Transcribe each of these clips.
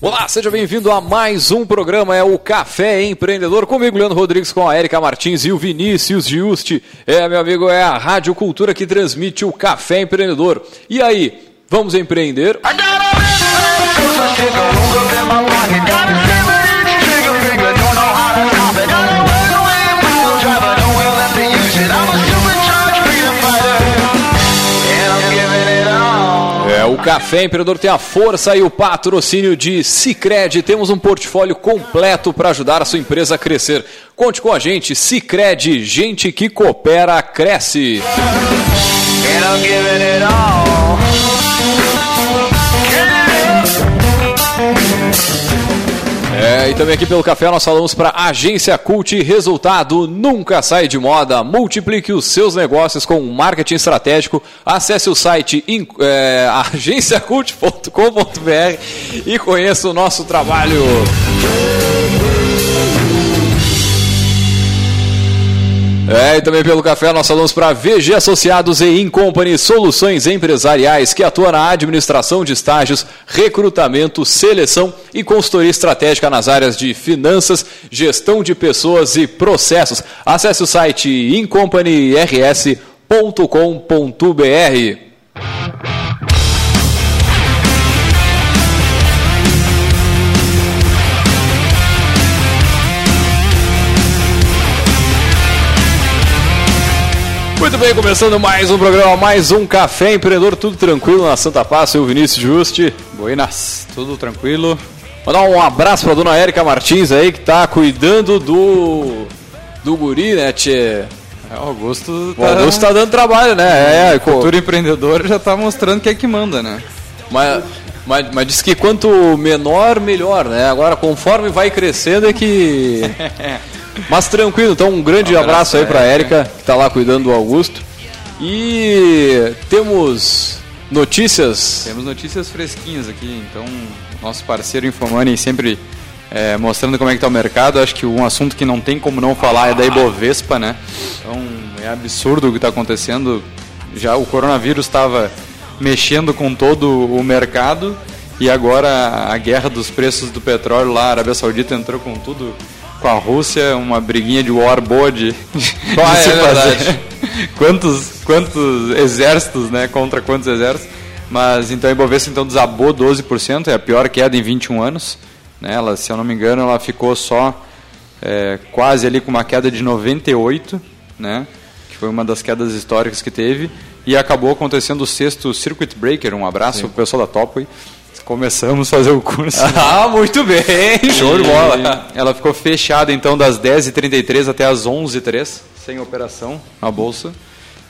Olá, seja bem-vindo a mais um programa, é o Café Empreendedor, comigo, Leandro Rodrigues, com a Erika Martins e o Vinícius Giusti. É, meu amigo, é a Rádio Cultura que transmite o Café Empreendedor. E aí, vamos empreender? É, Café Empreendedor tem a força e o patrocínio de Cicred. Temos um portfólio completo para ajudar a sua empresa a crescer. Conte com a gente, Cicred, gente que coopera, cresce. And É, e também aqui pelo café nós falamos para Agência Cult, resultado nunca sai de moda. Multiplique os seus negócios com marketing estratégico. Acesse o site é, agenciacult.com.br e conheça o nosso trabalho. É, e também pelo café nós falamos para VG Associados e Incompany Soluções Empresariais, que atua na administração de estágios, recrutamento, seleção e consultoria estratégica nas áreas de finanças, gestão de pessoas e processos. Acesse o site incompanyrs.com.br. Muito bem, começando mais um programa, mais um Café Empreendedor, tudo tranquilo na Santa Paz, eu Vinícius Juste. Buenas, tudo tranquilo? Mandar um abraço pra dona Érica Martins aí, que tá cuidando do. do guri, né, tchê? É, o Augusto O Augusto tá dando trabalho, né? É, co- Futuro empreendedor já tá mostrando quem é que manda, né? mas, mas, mas diz que quanto menor, melhor, né? Agora, conforme vai crescendo, é que. Mas tranquilo, então um grande Um abraço, abraço aí pra Érica, que tá lá cuidando do Augusto. E temos notícias. Temos notícias fresquinhas aqui, então nosso parceiro Infomoney sempre é, mostrando como é que tá o mercado. Acho que um assunto que não tem como não falar é da Ibovespa, né? Então é absurdo o que está acontecendo. Já o coronavírus estava mexendo com todo o mercado e agora a guerra dos preços do petróleo lá, a Arábia Saudita entrou com tudo com a Rússia, uma briguinha de war boa de, de é se verdade. quantos, quantos exércitos, né? Contra quantos exércitos. Mas então a Ibovespa então desabou 12%, é a pior queda em 21 anos. Né? Ela, se eu não me engano, ela ficou só é, quase ali com uma queda de 98, né? Que foi uma das quedas históricas que teve. E acabou acontecendo o sexto Circuit Breaker. Um abraço pro pessoal da Topway. Começamos a fazer o curso. Ah, muito bem! Show de bola! Ela ficou fechada então das 10h33 até as 11h03, sem operação na bolsa.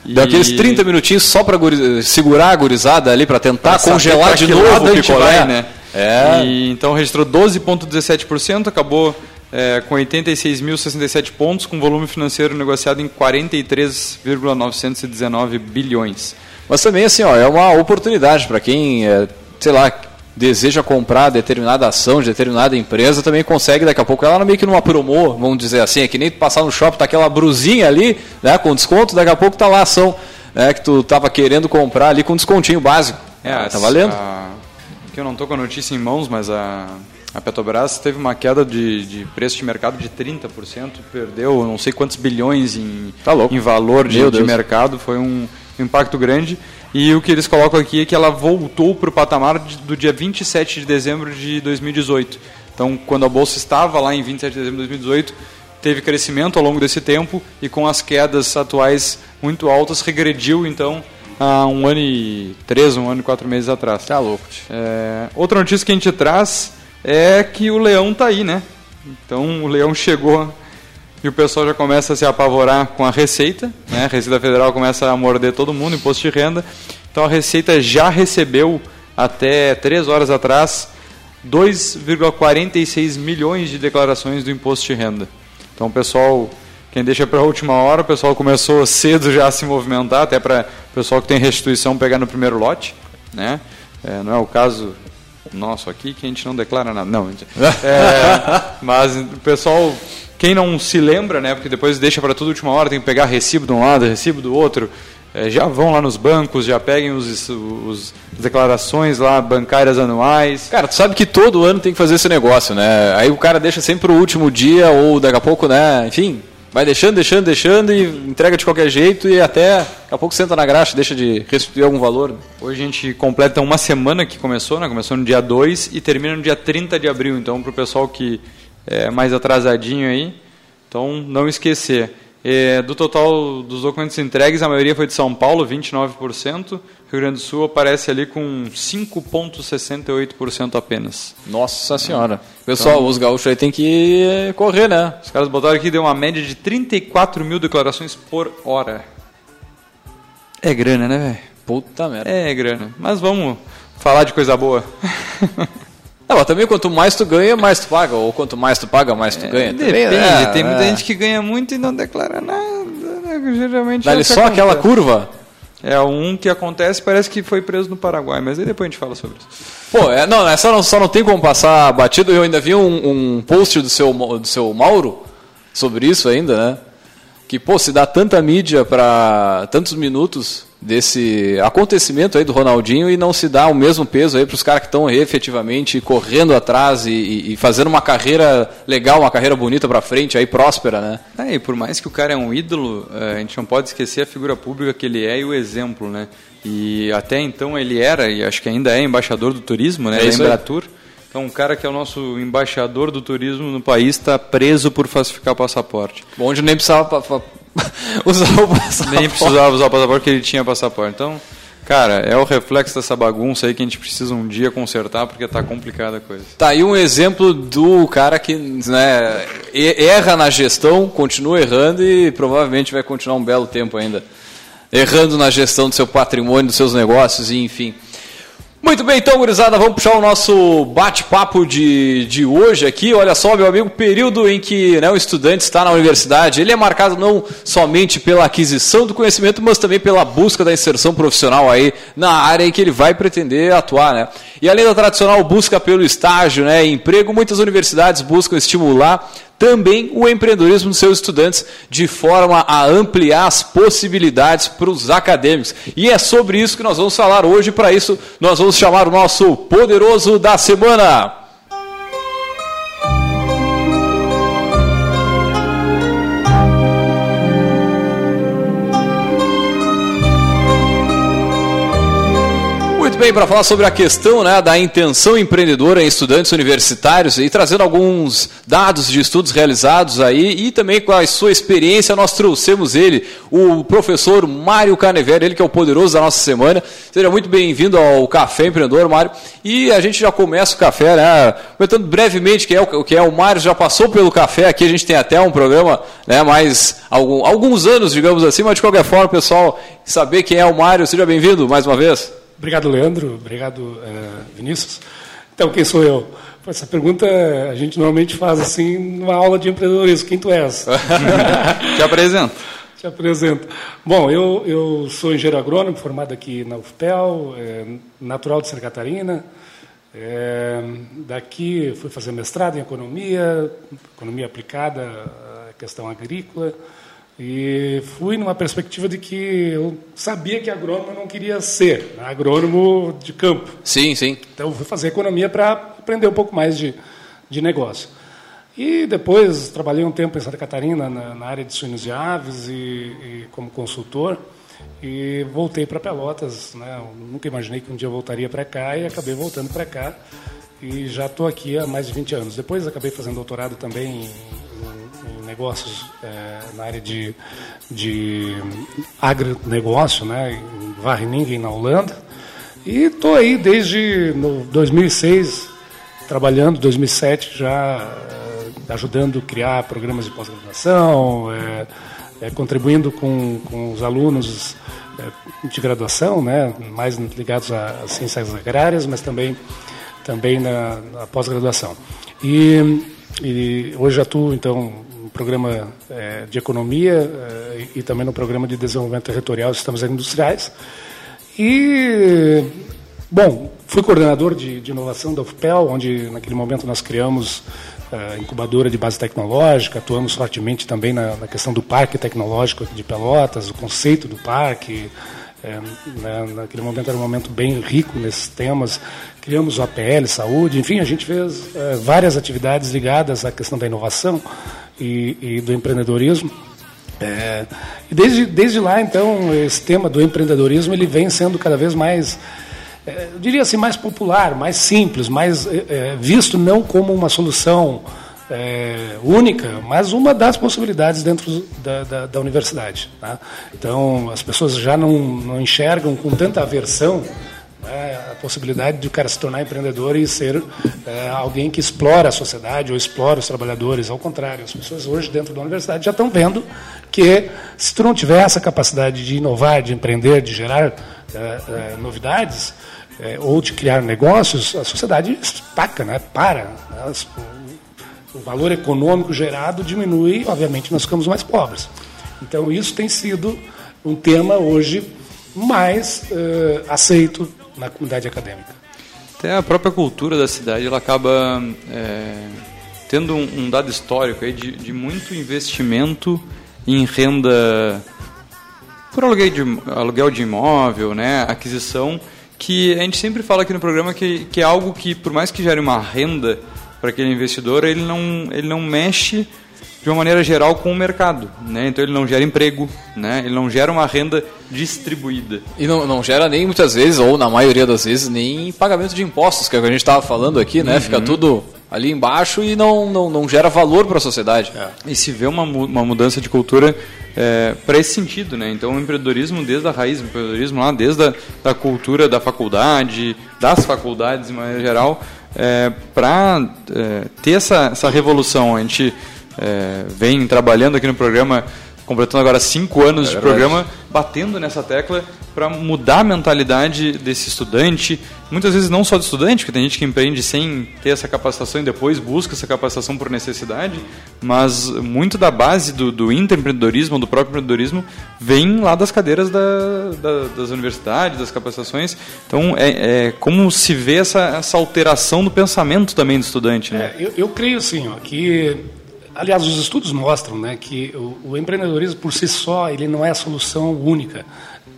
E- Deu aqueles 30 minutinhos só guri- segurar a gurizada ali, pra tentar pra congelar de novo o picolé. vai, né? É. E, então registrou 12,17%, acabou é, com 86.067 pontos, com volume financeiro negociado em 43,919 bilhões. Mas também, assim, ó, é uma oportunidade para quem, é, sei lá, deseja comprar determinada ação de determinada empresa, também consegue daqui a pouco. Ela meio que numa promo, vamos dizer assim, é que nem passar no shopping, tá aquela brusinha ali, né, com desconto, daqui a pouco tá lá a ação né, que tu tava querendo comprar ali com descontinho básico. Ah, tá valendo? a- que eu não estou com a notícia em mãos, mas a, a Petrobras teve uma queda de, de preço de mercado de 30%, perdeu não sei quantos bilhões em, Tá em valor de, de mercado, foi um impacto grande. E o que eles colocam aqui é que ela voltou para o patamar do dia 27 de dezembro de 2018. Então, quando a bolsa estava lá em 27 de dezembro de 2018, teve crescimento ao longo desse tempo e com as quedas atuais muito altas, regrediu então há um ano e três, um ano e quatro meses atrás. Tá louco. É, outra notícia que a gente traz é que o leão tá aí, né? Então o leão chegou e o pessoal já começa a se apavorar com a Receita, né? A Receita Federal começa a morder todo mundo, imposto de renda. Então a Receita já recebeu até três horas atrás 2,46 milhões de declarações do imposto de renda. Então o pessoal, quem deixa para a última hora, o pessoal começou cedo já a se movimentar, até para o pessoal que tem restituição pegar no primeiro lote, né? É, não é o caso nosso aqui que a gente não declara nada. Não, é, mas o pessoal, quem não se lembra, né? Porque depois deixa para tudo última hora, tem que pegar recibo de um lado, recibo do outro. é, já vão lá nos bancos, já peguem os, os declarações lá bancárias anuais. Cara, tu sabe que todo ano tem que fazer esse negócio, né? Aí o cara deixa sempre o último dia ou daqui a pouco, né? Enfim, vai deixando, deixando, deixando e entrega de qualquer jeito e até daqui a pouco senta na graxa, deixa de restituir algum valor. Hoje a gente completa uma semana que começou, né? Começou no dia 2 e termina no dia 30 de abril. Então, para o pessoal que é mais atrasadinho aí, então não esquecer. É, do total dos documentos entregues, a maioria foi de São Paulo, 29%. Rio Grande do Sul aparece ali com 5,68% apenas. Nossa Senhora. Pessoal, então, os gaúchos aí tem que correr, né? Os caras botaram aqui, deu uma média de 34 mil declarações por hora. É grana, né, velho? Puta merda. É grana. Mas vamos falar de coisa boa. Não, mas também quanto mais tu ganha, mais tu paga. Ou quanto mais tu paga, mais tu é, ganha. Depende. Também, né? Tem muita é. gente que ganha muito e não declara nada. Né? Geralmente Dá-lhe é só acontece. aquela curva. É um que acontece, parece que foi preso no Paraguai, mas aí depois a gente fala sobre isso. Pô, é, não, essa não, só não tem como passar batido. Eu ainda vi um, um post do seu, do seu Mauro sobre isso ainda, né? Que, pô, se dá tanta mídia para tantos minutos desse acontecimento aí do Ronaldinho e não se dá o mesmo peso aí para os caras que estão efetivamente correndo atrás e, e, fazendo uma carreira legal, uma carreira bonita para frente, aí próspera, né? É, e por mais que o cara é um ídolo, é, a gente não pode esquecer a figura pública que ele é e o exemplo, né? E até então ele era, e acho que ainda é, embaixador do turismo, né? É da Embratur. Então, um cara que é o nosso embaixador do turismo no país está preso por falsificar passaporte. Onde nem precisava usar o passaporte. Nem precisava usar o passaporte porque ele tinha passaporte. Então, cara, é o reflexo dessa bagunça aí que a gente precisa um dia consertar porque tá complicada a coisa. Tá aí um exemplo do cara que né, erra na gestão, continua errando e provavelmente vai continuar um belo tempo ainda errando na gestão do seu patrimônio, dos seus negócios e enfim. Muito bem, então, gurizada, vamos puxar o nosso bate-papo de, de hoje aqui. Olha só, meu amigo, período em que né, o estudante está na universidade, ele é marcado não somente pela aquisição do conhecimento, mas também pela busca da inserção profissional aí na área em que ele vai pretender atuar, né? E além da tradicional busca pelo estágio, né, emprego, muitas universidades buscam estimular também o empreendedorismo dos seus estudantes, de forma a ampliar as possibilidades para os acadêmicos. E é sobre isso que nós vamos falar hoje. Para isso, nós vamos chamar o nosso poderoso da semana. Muito bem, para falar sobre a questão né, da intenção empreendedora em estudantes universitários e trazendo alguns dados de estudos realizados aí e também com a sua experiência, nós trouxemos ele, o professor Mário Canevera, ele que é o poderoso da nossa semana. Seja muito bem-vindo ao Café Empreendedor, Mário. E a gente já começa o café, né? Comentando brevemente que é o que é o Mário, já passou pelo café aqui, a gente tem até um programa, né, mais algum, alguns anos, digamos assim, mas de qualquer forma, pessoal, saber quem é o Mário, seja bem-vindo mais uma vez. Obrigado, Leandro. Obrigado, uh, Vinícius. Então, quem sou eu? Essa pergunta a gente normalmente faz assim numa aula de empreendedorismo. Quem tu és? Te apresento. Te apresento. Bom, eu, eu sou engenheiro agrônomo, formado aqui na UFPEL, é, natural de Santa Catarina. É, daqui fui fazer mestrado em economia, economia aplicada à questão agrícola. E fui numa perspectiva de que eu sabia que agrônomo eu não queria ser, né? agrônomo de campo. Sim, sim. Então fui fazer economia para aprender um pouco mais de, de negócio. E depois trabalhei um tempo em Santa Catarina na, na área de suínos e aves e, e como consultor e voltei para Pelotas. Né? Eu nunca imaginei que um dia voltaria para cá e acabei voltando para cá e já estou aqui há mais de 20 anos. Depois acabei fazendo doutorado também em negócios é, na área de, de agronegócio, né, em Wageningen, na Holanda. E estou aí desde no 2006, trabalhando, 2007 já é, ajudando a criar programas de pós-graduação, é, é, contribuindo com, com os alunos é, de graduação, né, mais ligados às ciências agrárias, mas também, também na, na pós-graduação. E, e hoje atuo, então, programa é, de economia é, e também no programa de desenvolvimento territorial dos sistemas industriais. E Bom, fui coordenador de, de inovação da UFPEL, onde naquele momento nós criamos a uh, incubadora de base tecnológica, atuamos fortemente também na, na, questão do parque tecnológico de Pelotas, o conceito do parque. É, né, naquele momento era um momento bem rico nesses temas. Criamos o APL, saúde, enfim, a gente fez uh, várias atividades ligadas à questão da inovação e, e do empreendedorismo. É, e desde, desde lá, então, esse tema do empreendedorismo ele vem sendo cada vez mais é, eu diria assim, mais popular, mais simples, mais é, é, visto não como uma solução é, única, mas uma das possibilidades dentro da, da, da universidade. Tá? Então, as pessoas já não, não enxergam com tanta aversão a possibilidade de o cara se tornar empreendedor e ser é, alguém que explora a sociedade ou explora os trabalhadores. Ao contrário, as pessoas hoje dentro da universidade já estão vendo que se tu não tiver essa capacidade de inovar, de empreender, de gerar é, novidades, é, ou de criar negócios, a sociedade estaca, né? para. Né? O, valor econômico gerado diminui, obviamente nós ficamos mais pobres. Então isso tem sido um tema hoje mais uh, aceito na comunidade acadêmica. Até a própria cultura da cidade ela acaba é, tendo um, um, dado histórico aí de, de, muito investimento em renda por aluguel de, aluguel de imóvel, né, aquisição que a gente sempre fala aqui no programa que, que é algo que, por mais que gere uma renda para aquele investidor, ele não, ele não mexe de uma maneira geral com o mercado, né? Então ele não gera emprego, né? Ele não gera uma renda distribuída. E não, não gera nem muitas vezes, ou na maioria das vezes, nem pagamento de impostos, que é o que a gente estava falando aqui, né? Uhum. Fica tudo ali embaixo e não, não, não gera valor para a sociedade. É. E se vê uma, uma mudança de cultura é, para esse sentido, né? Então o empreendedorismo desde a raiz, o empreendedorismo lá desde a da cultura da faculdade, das faculdades de maneira geral, é, para é, ter essa, essa revolução. A gente é, vem trabalhando aqui no programa completando agora cinco anos é de programa, batendo nessa tecla para mudar a mentalidade desse estudante. Muitas vezes não só do estudante, porque tem gente que empreende sem ter essa capacitação e depois busca essa capacitação por necessidade, mas muito da base do, do intraempreendedorismo, do próprio empreendedorismo, vem lá das cadeiras da, da, das universidades, das capacitações. Então, é, é, como se vê essa, essa alteração no pensamento também do estudante. Né? É, eu, eu creio, sim, ó, que Aliás, os estudos mostram né, que o, o, empreendedorismo por si só ele não é a solução única.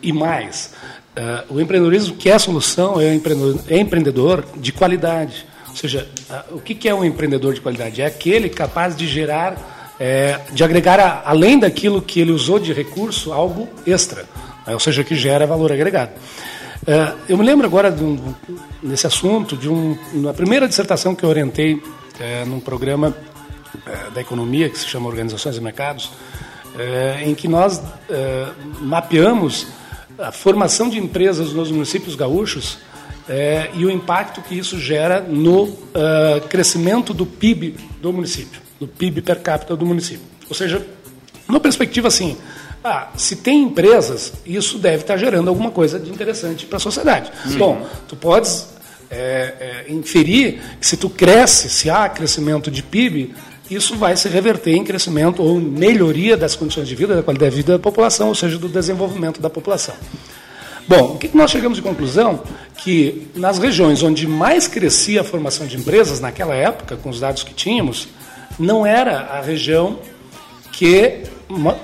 E mais, uh, o empreendedorismo que é a solução é, empreendedor, é empreendedor de qualidade. Ou seja, uh, o que, que é um empreendedor de qualidade? É aquele capaz de gerar, é, de agregar, a, além daquilo que ele usou de recurso, algo extra. Né, ou seja, que gera valor agregado. Uh, eu me lembro agora, um, nesse assunto, de um, uma primeira dissertação que eu orientei num programa é, da economia, que se chama Organizações e Mercados, é, em que nós é, mapeamos a formação de empresas nos municípios gaúchos é, e o impacto que isso gera no crescimento do PIB do município, do PIB per capita do município. Ou seja, numa perspectiva assim, ah, se tem empresas, isso deve estar gerando alguma coisa de interessante para a sociedade. Sim. Bom, tu podes é, é, inferir que se tu cresce, se há crescimento de PIB, isso vai se reverter em crescimento ou melhoria das condições de vida, da qualidade de vida da população, ou seja, do desenvolvimento da população. Bom, o que nós chegamos de conclusão? Que nas regiões onde mais crescia a formação de empresas, naquela época, com os dados que tínhamos, não era a região que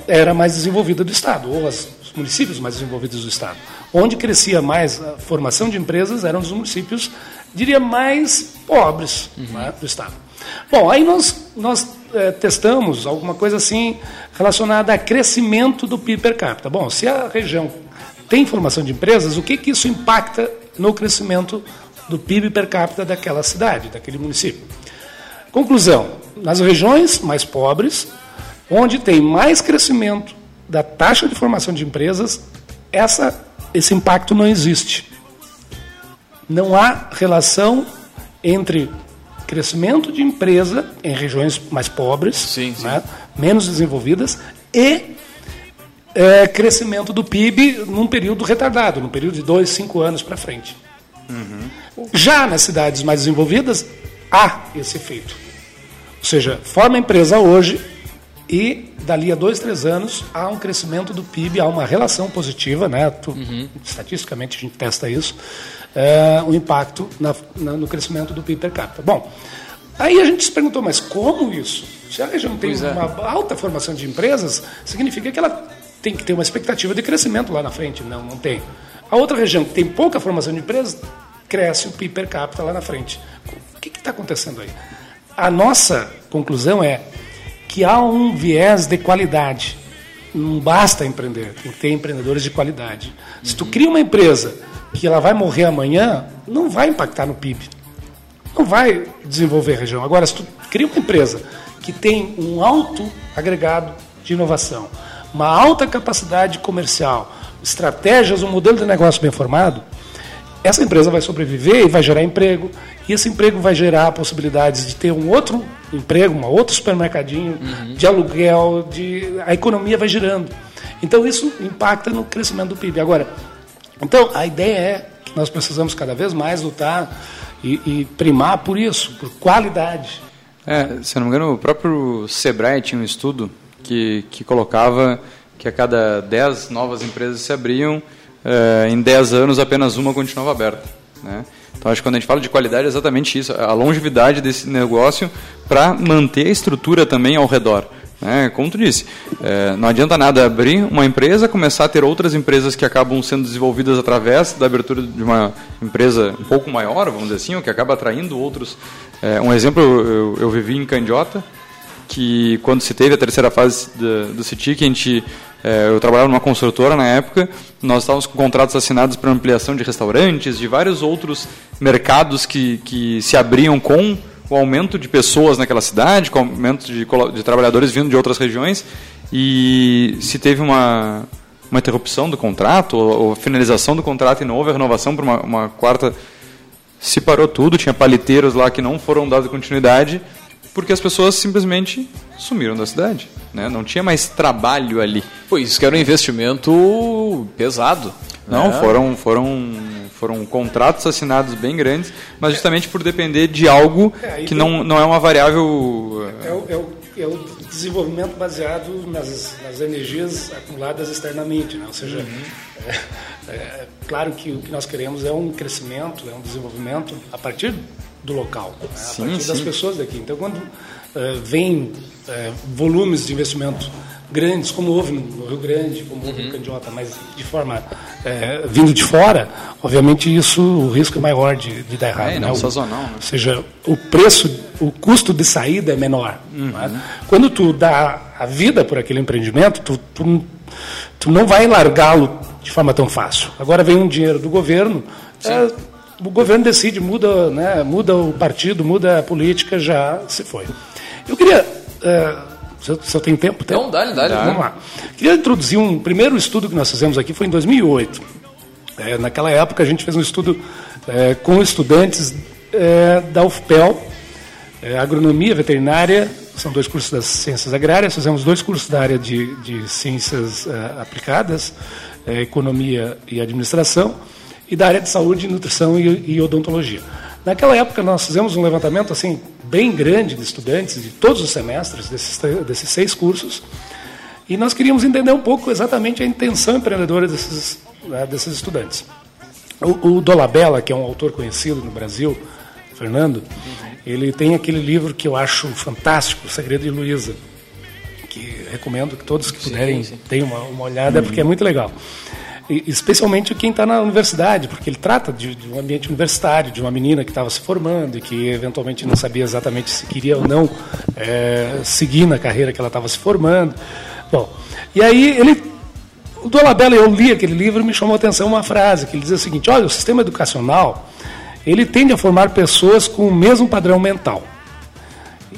era mais desenvolvida do Estado, ou os municípios mais desenvolvidos do Estado. Onde crescia mais a formação de empresas eram os municípios, diria, mais pobres uhum. né, do Estado. Bom, aí nós, nós é, testamos alguma coisa assim relacionada a crescimento do PIB per capita. Bom, se a região tem formação de empresas, o que, que isso impacta no crescimento do PIB per capita daquela cidade, daquele município? Conclusão: nas regiões mais pobres, onde tem mais crescimento da taxa de formação de empresas, essa, esse impacto não existe. Não há relação entre crescimento de empresa em regiões mais pobres, sim, sim. Né, menos desenvolvidas, e é, crescimento do PIB num período retardado, num período de dois, cinco anos para frente. Uhum. Já nas cidades mais desenvolvidas, há esse efeito. Ou seja, forma empresa hoje, E dali a dois, três anos, há um crescimento do PIB, há uma relação positiva, né? Tu, Uhum. estatisticamente a gente testa isso, é, o impacto na- na- no crescimento do PIB per capita. Bom, aí a gente se perguntou, mas como isso? Se a região tem é. uma alta formação de empresas, significa que ela tem que ter uma expectativa de crescimento lá na frente. Não, não tem. A outra região que tem pouca formação de empresas, cresce o PIB per capita lá na frente. O que está acontecendo aí? A nossa conclusão é que há um viés de qualidade. Não basta empreender, tem que ter empreendedores de qualidade. Se tu cria uma empresa que ela vai morrer amanhã, não vai impactar no PIB não vai desenvolver a região. Agora, se tu cria uma empresa que tem um alto agregado de inovação, uma alta capacidade comercial, estratégias, um modelo de negócio bem formado, essa empresa vai sobreviver e vai gerar emprego, e esse emprego vai gerar possibilidades de ter um outro emprego, um outro supermercadinho, de aluguel, de a economia vai girando. Então isso impacta no crescimento do PIB. Agora, então a ideia é que nós precisamos cada vez mais lutar e, e primar por isso, por qualidade. É, se eu não me engano, o próprio Sebrae tinha um estudo que, que colocava que a cada 10 novas empresas se abriam, eh, em 10 anos apenas uma continuava aberta. Né? Então, acho que quando a gente fala de qualidade é exatamente isso, a longevidade desse negócio para manter a estrutura também ao redor. Né? Como tu disse, eh, não adianta nada abrir uma empresa, começar a ter outras empresas que acabam sendo desenvolvidas através da abertura de uma empresa um pouco maior, vamos dizer assim, ou que acaba atraindo outros. Eh, um exemplo, eu, eu vivi em Candiota, que quando se teve a terceira fase do, do CITIC, a gente, eh, eu trabalhava numa construtora na época, nós estávamos com contratos assinados para ampliação de restaurantes, de vários outros mercados que, que se abriam com o aumento de pessoas naquela cidade, com o aumento de, de trabalhadores vindo de outras regiões, e se teve uma, uma interrupção do contrato, ou, ou finalização do contrato e não houve renovação para uma, uma quarta se parou tudo, tinha paliteiros lá que não foram dados continuidade, porque as pessoas simplesmente sumiram da cidade. Né? Não tinha mais trabalho ali. Pô, isso que era um investimento pesado. Não, né? foram, foram, foram contratos assinados bem grandes, mas justamente por depender de algo É, que não, não é uma variável. É o, é o- é o desenvolvimento baseado nas, nas energias acumuladas externamente. Né? Ou seja, é, é claro que o que nós queremos é um crescimento, é um desenvolvimento a partir do local, né? a Sim, partir das sim. pessoas daqui. Então, quando é, vem é, volumes de investimento grandes, como houve no Rio Grande, como houve no Candiota, mas de forma é, vindo de fora, obviamente isso o risco é maior de, de dar errado. É, não né? O- sazonal, né? ou seja, o preço, o custo de saída é menor. não é? Quando tu dá a vida por aquele empreendimento, tu, tu, tu não vai largá-lo de forma tão fácil. Agora vem um dinheiro do governo, é, o governo decide, muda, né, muda o partido, muda a política, já se foi. Eu queria. é, se eu, se eu tenho tempo, tem? Não, dá-lhe, dá-lhe. Vamos lá. Queria introduzir um primeiro estudo que nós fizemos aqui, foi em 2008. É, naquela época a gente fez um estudo é, com estudantes é, da UFPEL, é, agronomia, veterinária, são dois cursos das ciências agrárias, fizemos dois cursos da área de, de ciências é, aplicadas, economia e administração, e da área de saúde, nutrição e, e odontologia. Naquela época nós fizemos um levantamento assim bem grande de estudantes de todos os semestres desses, desses seis cursos, e nós queríamos entender um pouco exatamente a intenção empreendedora desses, né, desses estudantes. O, o Dolabella, que é um autor conhecido no Brasil, Fernando, ele tem aquele livro que eu acho fantástico, O Segredo de Luísa, que recomendo que todos que puderem tenham uma, uma olhada, porque é muito legal. Especialmente quem está na universidade, porque ele trata de, de um ambiente universitário, de uma menina que estava se formando e que eventualmente não sabia exatamente se queria ou não eh, seguir na carreira que ela estava se formando. Bom, e aí ele o Dolabella, eu li aquele livro e me chamou a atenção uma frase que ele diz o seguinte: olha, o sistema educacional ele tende a formar pessoas com o mesmo padrão mental.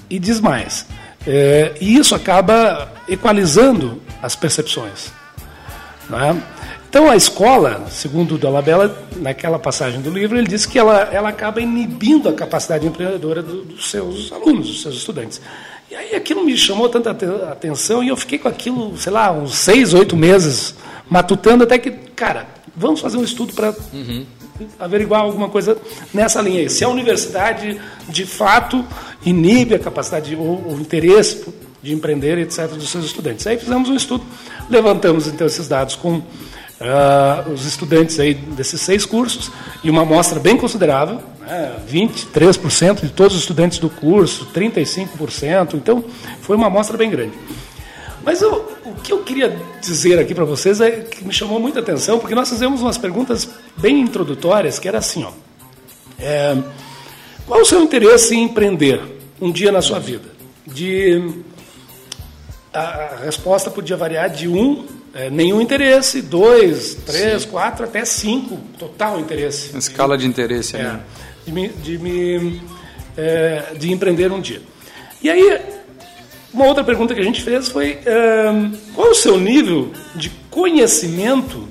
E diz mais, é, e isso acaba equalizando as percepções. né? Então a escola, segundo o Dolabella, naquela passagem do livro, ele diz que ela, ela acaba inibindo a capacidade empreendedora do- dos seus alunos, dos seus estudantes. E aí aquilo me chamou tanta ate- atenção e eu fiquei com aquilo, sei lá, uns seis, oito meses matutando até que, cara, vamos fazer um estudo para averiguar alguma coisa nessa linha aí. Se a universidade, de fato, inibe a capacidade ou o interesse de empreender, etc., dos seus estudantes. Aí fizemos um estudo, levantamos então esses dados com uh, os estudantes aí desses seis cursos e uma amostra bem considerável, né, 23% de todos os estudantes do curso, 35%, então foi uma amostra bem grande. Mas eu, o que eu queria dizer aqui para vocês é que me chamou muita atenção, porque nós fizemos umas perguntas bem introdutórias, que era assim, ó, é, qual o seu interesse em empreender um dia na sua vida? De a, resposta podia variar de um é, nenhum interesse, dois, três, Sim. quatro, até cinco, total interesse. Uma escala de interesse. É, né? de, me, de, me, é, de empreender um dia. E aí, uma outra pergunta que a gente fez foi: é, qual o seu nível de conhecimento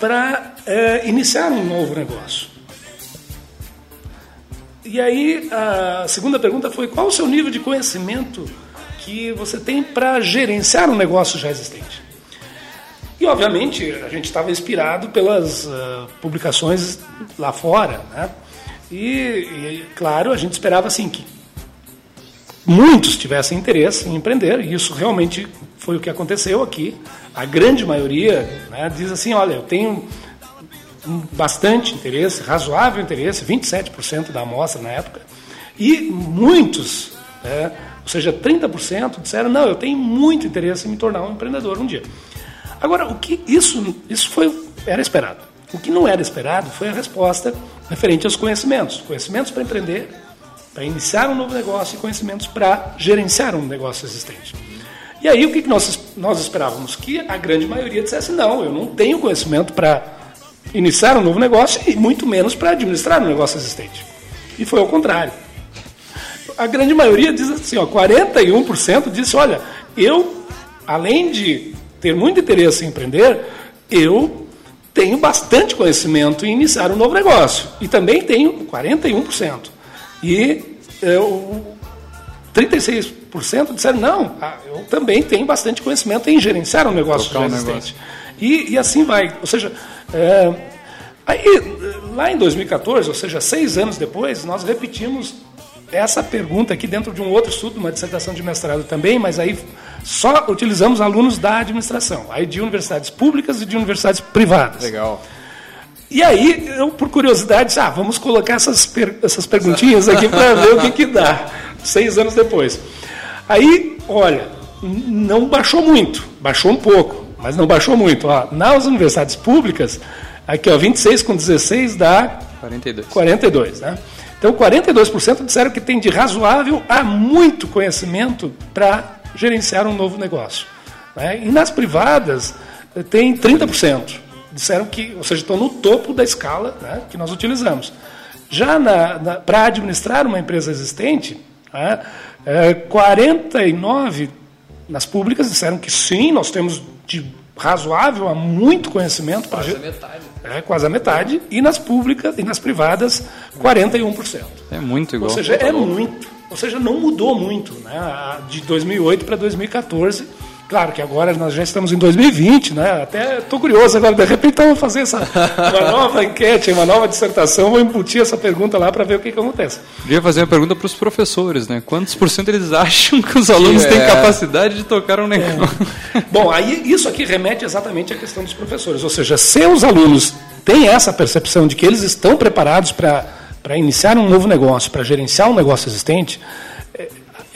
para é, iniciar um novo negócio? E aí, a segunda pergunta foi: qual o seu nível de conhecimento que você tem para gerenciar um negócio já existente. Obviamente, a gente estava inspirado pelas uh, publicações lá fora, né? E, e, claro, a gente esperava assim que muitos tivessem interesse em empreender, e isso realmente foi o que aconteceu aqui. A grande maioria né, diz assim: olha, eu tenho bastante interesse, razoável interesse, 27% da amostra na época, e muitos né, ou seja, 30% disseram: não, eu tenho muito interesse em me tornar um empreendedor um dia. Agora, o que isso, isso foi, era esperado. O que não era esperado foi a resposta referente aos conhecimentos. Conhecimentos para empreender, para iniciar um novo negócio e conhecimentos para gerenciar um negócio existente. E aí, o que nós, nós esperávamos? Que a grande maioria dissesse: não, eu não tenho conhecimento para iniciar um novo negócio e muito menos para administrar um negócio existente. E foi ao contrário a grande maioria diz assim, ó, 41% disse, olha, eu, além de ter muito interesse em empreender, eu tenho bastante conhecimento em iniciar um novo negócio. E também tenho 41%. E eu, 36% disseram, não, ah, eu também tenho bastante conhecimento em gerenciar um negócio já existente. Negócio. E, e assim vai. Ou seja, é, aí, lá em 2014, ou seja, seis anos depois, nós repetimos essa pergunta aqui dentro de um outro estudo, uma dissertação de mestrado também, mas aí só utilizamos alunos da administração, aí de universidades públicas e de universidades privadas. Legal. E aí, eu, por curiosidade, disse, ah, vamos colocar essas, per essas perguntinhas aqui para ver o que, que dá, seis anos depois. Aí, olha, não baixou muito, baixou um pouco, mas não baixou muito. Ó, nas universidades públicas, aqui, ó, 26 com 16 dá 42. 42, né? Então, 42% disseram que tem de razoável a muito conhecimento para gerenciar um novo negócio. Né? E nas privadas, eh, tem 30%. Disseram que, ou seja, estão no topo da escala né, que nós utilizamos. Já para administrar uma empresa existente, né, é, 49% nas públicas disseram que sim, nós temos de razoável a muito conhecimento. Quase a metade. É, quase a metade. E nas públicas e nas privadas, 41%. É muito igual. Ou seja, é muito. Ou seja, não mudou muito. Né? De 2008 para 2014 Claro que agora nós já estamos em 2020, né? Até estou curioso agora, de repente então, vou fazer essa, uma nova enquete, uma nova dissertação, vou embutir essa pergunta lá para ver o que, que acontece. Queria fazer uma pergunta para os professores, né? Quantos por cento eles acham que os alunos é. têm capacidade de tocar um negócio? É. Bom, aí isso aqui remete exatamente à questão dos professores, ou seja, se os alunos têm essa percepção de que eles estão preparados para iniciar um novo negócio, para gerenciar um negócio existente,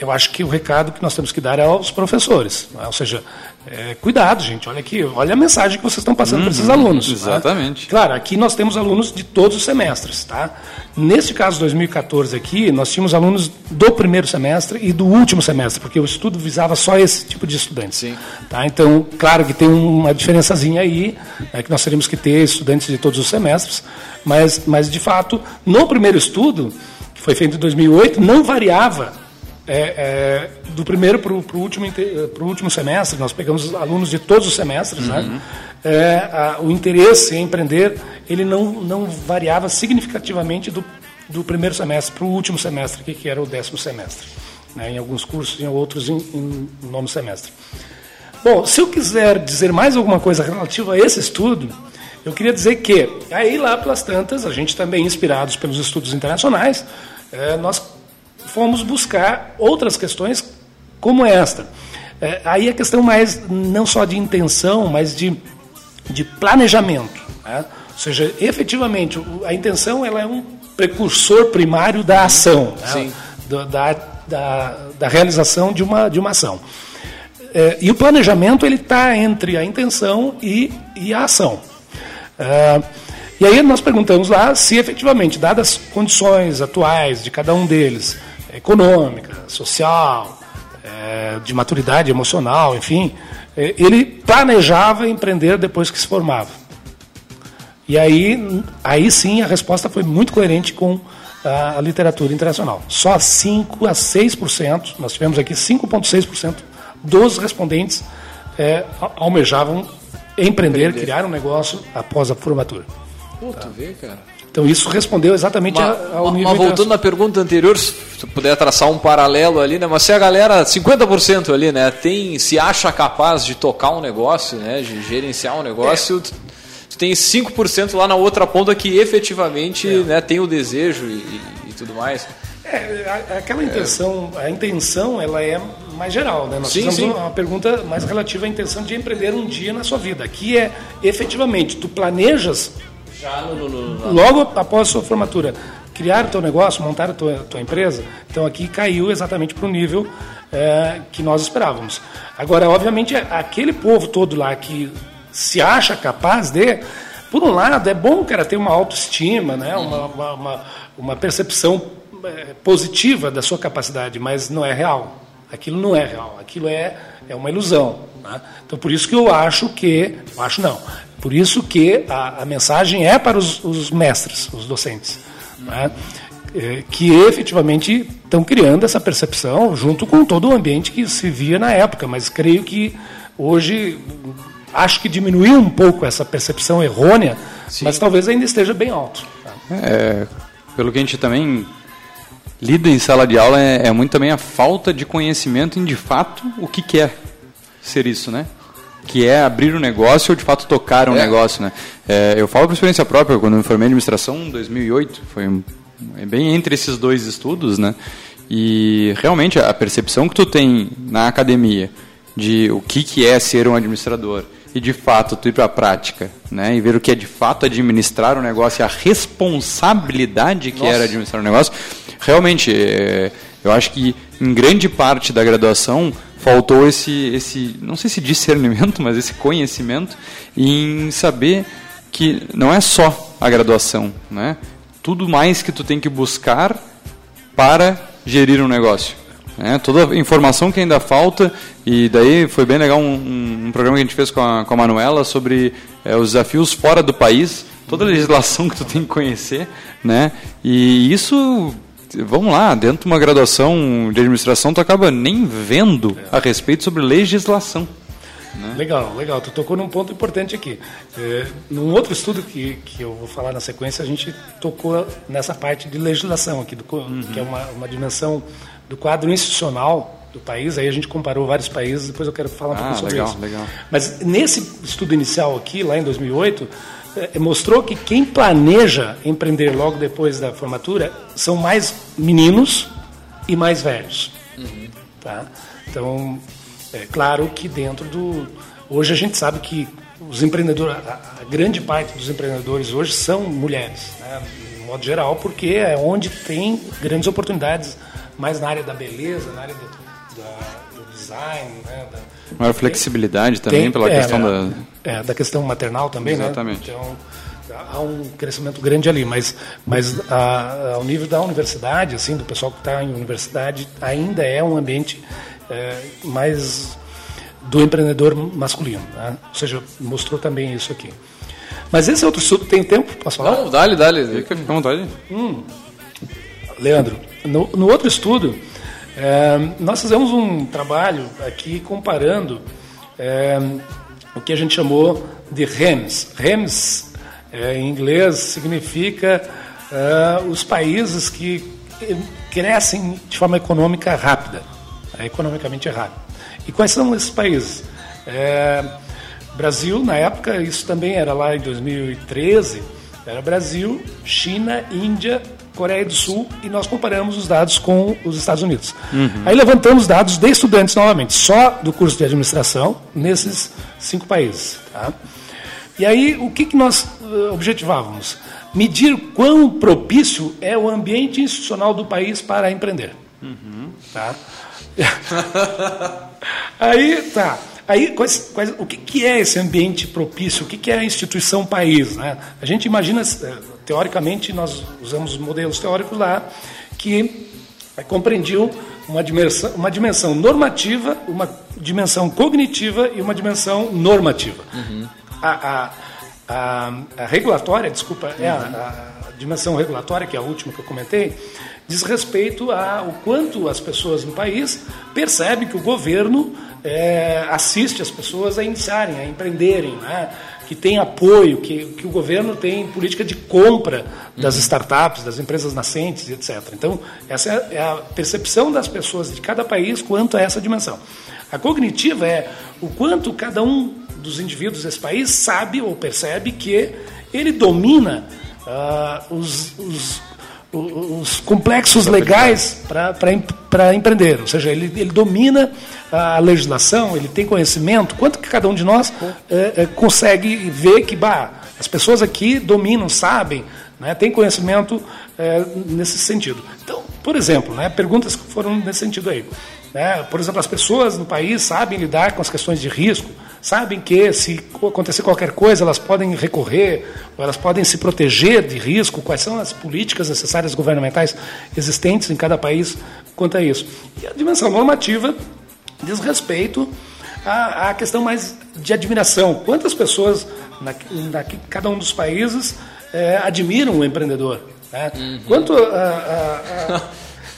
eu acho que o recado que nós temos que dar é aos professores. É? Ou seja, é, cuidado, gente, olha aqui, olha a mensagem que vocês estão passando uhum, para esses alunos. Tá? Exatamente. Tá? Claro, aqui nós temos alunos de todos os semestres. Tá? Neste caso, 2014 aqui, nós tínhamos alunos do primeiro semestre e do último semestre, porque o estudo visava só esse tipo de estudantes. Sim. Tá? Então, claro que tem uma diferençazinha aí, né, que nós teríamos que ter estudantes de todos os semestres, mas, mas de fato, no primeiro estudo, que foi feito em 2008, não variava é, é, do primeiro para o último, último semestre, nós pegamos alunos de todos os semestres, né? uhum. né? É, a, o interesse em empreender ele não, não variava significativamente do, do primeiro semestre para o último semestre, que, que era o décimo semestre. Né? Em alguns cursos, em outros em, em nono semestre. Bom, se eu quiser dizer mais alguma coisa relativa a esse estudo, eu queria dizer que, aí lá pelas tantas, a gente também inspirados pelos estudos internacionais, é, nós fomos buscar outras questões como esta. É, aí a questão mais não só de intenção, mas de, de planejamento. Né? Ou seja, efetivamente, a intenção ela é um precursor primário da ação, né? Da, da, da realização de uma, de uma ação. É, e o planejamento ele está entre a intenção e, e a ação. É, e aí nós perguntamos lá se efetivamente, dadas as condições atuais de cada um deles, econômica, social, é, de maturidade emocional, enfim, é, ele planejava empreender depois que se formava. E aí, aí sim a resposta foi muito coerente com a, a literatura internacional. Só 5 a 6%, nós tivemos aqui 5,6% dos respondentes é, almejavam empreender, criar um negócio após a formatura. Pô, tu vê, cara. Então isso respondeu exatamente Mas, ao nível mas voltando na pergunta anterior, se puder traçar um paralelo ali, né? Mas se a galera, 50% ali, né, tem, se acha capaz de tocar um negócio, né, de gerenciar um negócio, tu, tu tem 5% lá na outra ponta que efetivamente, né, tem o desejo e, e- e tudo mais. É, aquela intenção, a intenção ela é mais geral, né? Nós Sim, fizemos sim. uma pergunta mais relativa à intenção de empreender um dia na sua vida. Aqui é efetivamente, tu planejas Já no, no- no- logo após a sua formatura criar o teu negócio, montar a tua, tua empresa. Então aqui caiu exatamente para o nível é, que nós esperávamos. Agora, obviamente, aquele povo todo lá que se acha capaz de, por um lado, é bom, cara, ter uma autoestima, né? uma, uma, uma, uma percepção é, positiva da sua capacidade, mas não é real. Aquilo não é real, aquilo é, é uma ilusão. né? Então, por isso que eu acho que, eu acho não, por isso que a, a mensagem é para os, os mestres, os docentes, né? É, que efetivamente estão criando essa percepção junto com todo o ambiente que se via na época, mas creio que hoje acho que diminuiu um pouco essa percepção errônea, mas talvez ainda esteja bem alto. tá? É, pelo que a gente também lida em sala de aula é, é muito também a falta de conhecimento em de fato o que, que é ser isso, né? Que é abrir um negócio ou de fato tocar um É. negócio, né? É, eu falo por experiência própria, quando eu me formei em administração em 2008, foi é bem entre esses dois estudos, né? E realmente a percepção que tu tem na academia de o que, que é ser um administrador e de fato tu ir para a prática, né? E ver o que é de fato administrar um negócio e a responsabilidade que era administrar um negócio, realmente é, eu acho que em grande parte da graduação faltou esse esse não sei se discernimento, mas esse conhecimento em saber que não é só a graduação, né? Tudo mais que tu tem que buscar para gerir um negócio. né? toda a informação que ainda falta, e daí foi bem legal um, um- programa que a gente fez com a, com a Manuela sobre eh, os desafios fora do país, toda a legislação que tu tem que conhecer, né? E isso, vamos lá, dentro de uma graduação de administração, tu acaba nem vendo a respeito sobre legislação. Legal, legal. Tu tocou num ponto importante aqui. É, num outro estudo que, que eu vou falar na sequência, a gente tocou nessa parte de legislação aqui, do, co- que é uma, uma dimensão do quadro institucional do país. Aí a gente comparou vários países, depois eu quero falar um Ah, pouco sobre legal, isso. legal. Mas nesse estudo inicial aqui, lá em 2008, eh, mostrou que quem planeja empreender logo depois da formatura são mais meninos e mais velhos. Tá? Então, é claro que dentro do. Hoje a gente sabe que os empreendedores, a, grande parte dos empreendedores hoje são mulheres, né? de modo geral, porque é onde tem grandes oportunidades, mais na área da beleza, na área do, da- design, né? da, Maior flexibilidade também tem- pela é, questão é, da. é, da questão maternal também, Exatamente. né? Então há um crescimento grande ali, mas mas a, ao nível da universidade, assim, do pessoal que está em universidade, ainda é um ambiente é, mais do empreendedor masculino, né? Ou seja, mostrou também isso aqui. Mas esse outro estudo tem tempo? Posso falar? Não, dá-lhe, dá-lhe. Fica à vontade. Leandro, no, no outro estudo, é, nós fizemos um trabalho aqui comparando é, o que a gente chamou de REMS. REMS, é, em inglês, significa é, os países que crescem de forma econômica rápida, é, economicamente rápida. E quais são esses países? É, Brasil, na época, isso também era lá em 2013, era Brasil, China, Índia Coreia do Sul e nós comparamos os dados com os Estados Unidos. Aí levantamos dados de estudantes novamente, só do curso de administração, nesses cinco países. Tá? E aí, o que, que nós uh, objetivávamos? Medir quão propício é o ambiente institucional do país para empreender. Tá? aí, tá. Aí, quais, quais, o que, que é esse ambiente propício? O que, que é a instituição país? Né? A gente imagina, eh, teoricamente, nós usamos modelos teóricos lá que compreendiam uma dimensão, uma dimensão normativa, uma dimensão cognitiva e uma dimensão normativa. A, a, a, a regulatória, desculpa, é a, a dimensão regulatória, que é a última que eu comentei, diz respeito ao quanto as pessoas no país percebem que o governo é, assiste as pessoas a iniciarem, a empreenderem, né? que tem apoio, que, que o governo tem política de compra das startups, das empresas nascentes, etc. Então, essa é, é a percepção das pessoas de cada país quanto a essa dimensão. A cognitiva é o quanto cada um dos indivíduos desse país sabe ou percebe que ele domina ah, os, os os complexos legais para empreender. Ou seja, ele, ele domina a legislação, ele tem conhecimento. Quanto que cada um de nós é, é, consegue ver que bah, as pessoas aqui dominam, sabem, né, têm conhecimento é, nesse sentido. Então, por exemplo, né, perguntas que foram nesse sentido aí. Né, por exemplo, as pessoas no país sabem lidar com as questões de risco, sabem que se acontecer qualquer coisa elas podem recorrer, ou elas podem se proteger de risco, quais são as políticas necessárias governamentais existentes em cada país quanto a isso. E a dimensão normativa diz respeito à, à questão mais de admiração. Quantas pessoas, na, na cada um dos países, é, admiram o empreendedor? Né? Uhum. Quanto a, a, a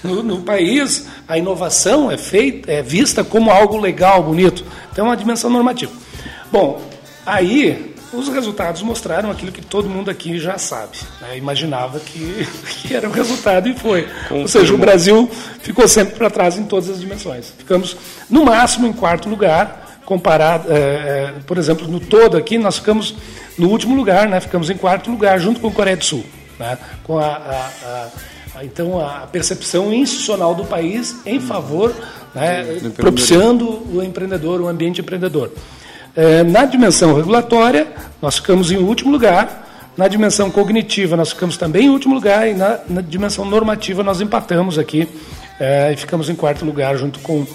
no, no, país, a inovação é feita, é vista como algo legal, bonito. Então, é uma dimensão normativa. Bom, aí os resultados mostraram aquilo que todo mundo aqui já sabe. Né? Imaginava que, que, era o resultado e foi. Ou seja, o Brasil ficou sempre para trás em todas as dimensões. Ficamos, no máximo, em quarto lugar, comparado, é, é, por exemplo, no todo aqui, nós ficamos no último lugar, né? ficamos em quarto lugar, junto com a Coreia do Sul. Né? Com a, a, a então, a percepção institucional do país em favor, né, propiciando o empreendedor, o ambiente empreendedor. É, na dimensão regulatória, nós ficamos em último lugar. Na dimensão cognitiva, nós ficamos também em último lugar. E na, na dimensão normativa, nós empatamos aqui é, e ficamos em quarto lugar, junto com,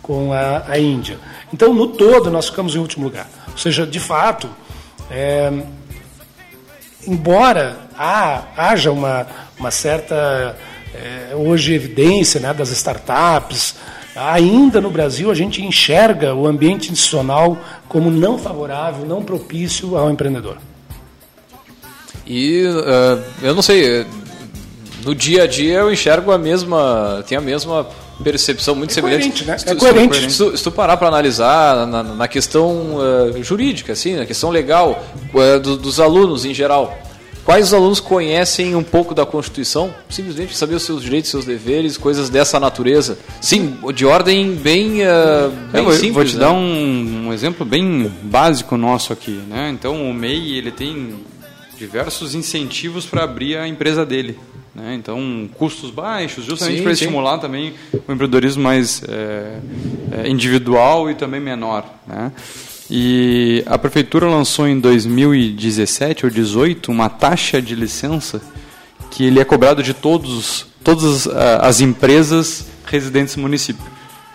com a, a, Índia. Então, no todo, nós ficamos em último lugar. Ou seja, de fato, é, embora haja uma, uma certa, é, hoje, evidência né, das startups, ainda no Brasil a gente enxerga o ambiente institucional como não favorável, não propício ao empreendedor. E uh, eu não sei, no dia a dia eu enxergo a mesma, tem a mesma percepção muito é semelhante. Coerente, né? É coerente. Se tu, se tu parar para analisar na, na questão uh, jurídica, assim, na questão legal uh, do, dos alunos em geral, Quais os alunos conhecem um pouco da Constituição? Simplesmente saber os seus direitos, seus deveres, coisas dessa natureza. Sim, de ordem bem, uh, bem Eu simples. Vou te né? dar um, um, exemplo bem básico nosso aqui. Né? Então, o MEI ele tem diversos incentivos para abrir a empresa dele. Né? Então, custos baixos, justamente para estimular também o empreendedorismo mais é, é, individual e também menor. Né? E a prefeitura lançou em 2017 ou 2018 uma taxa de licença que ele é cobrado de todos, todas as empresas residentes no município.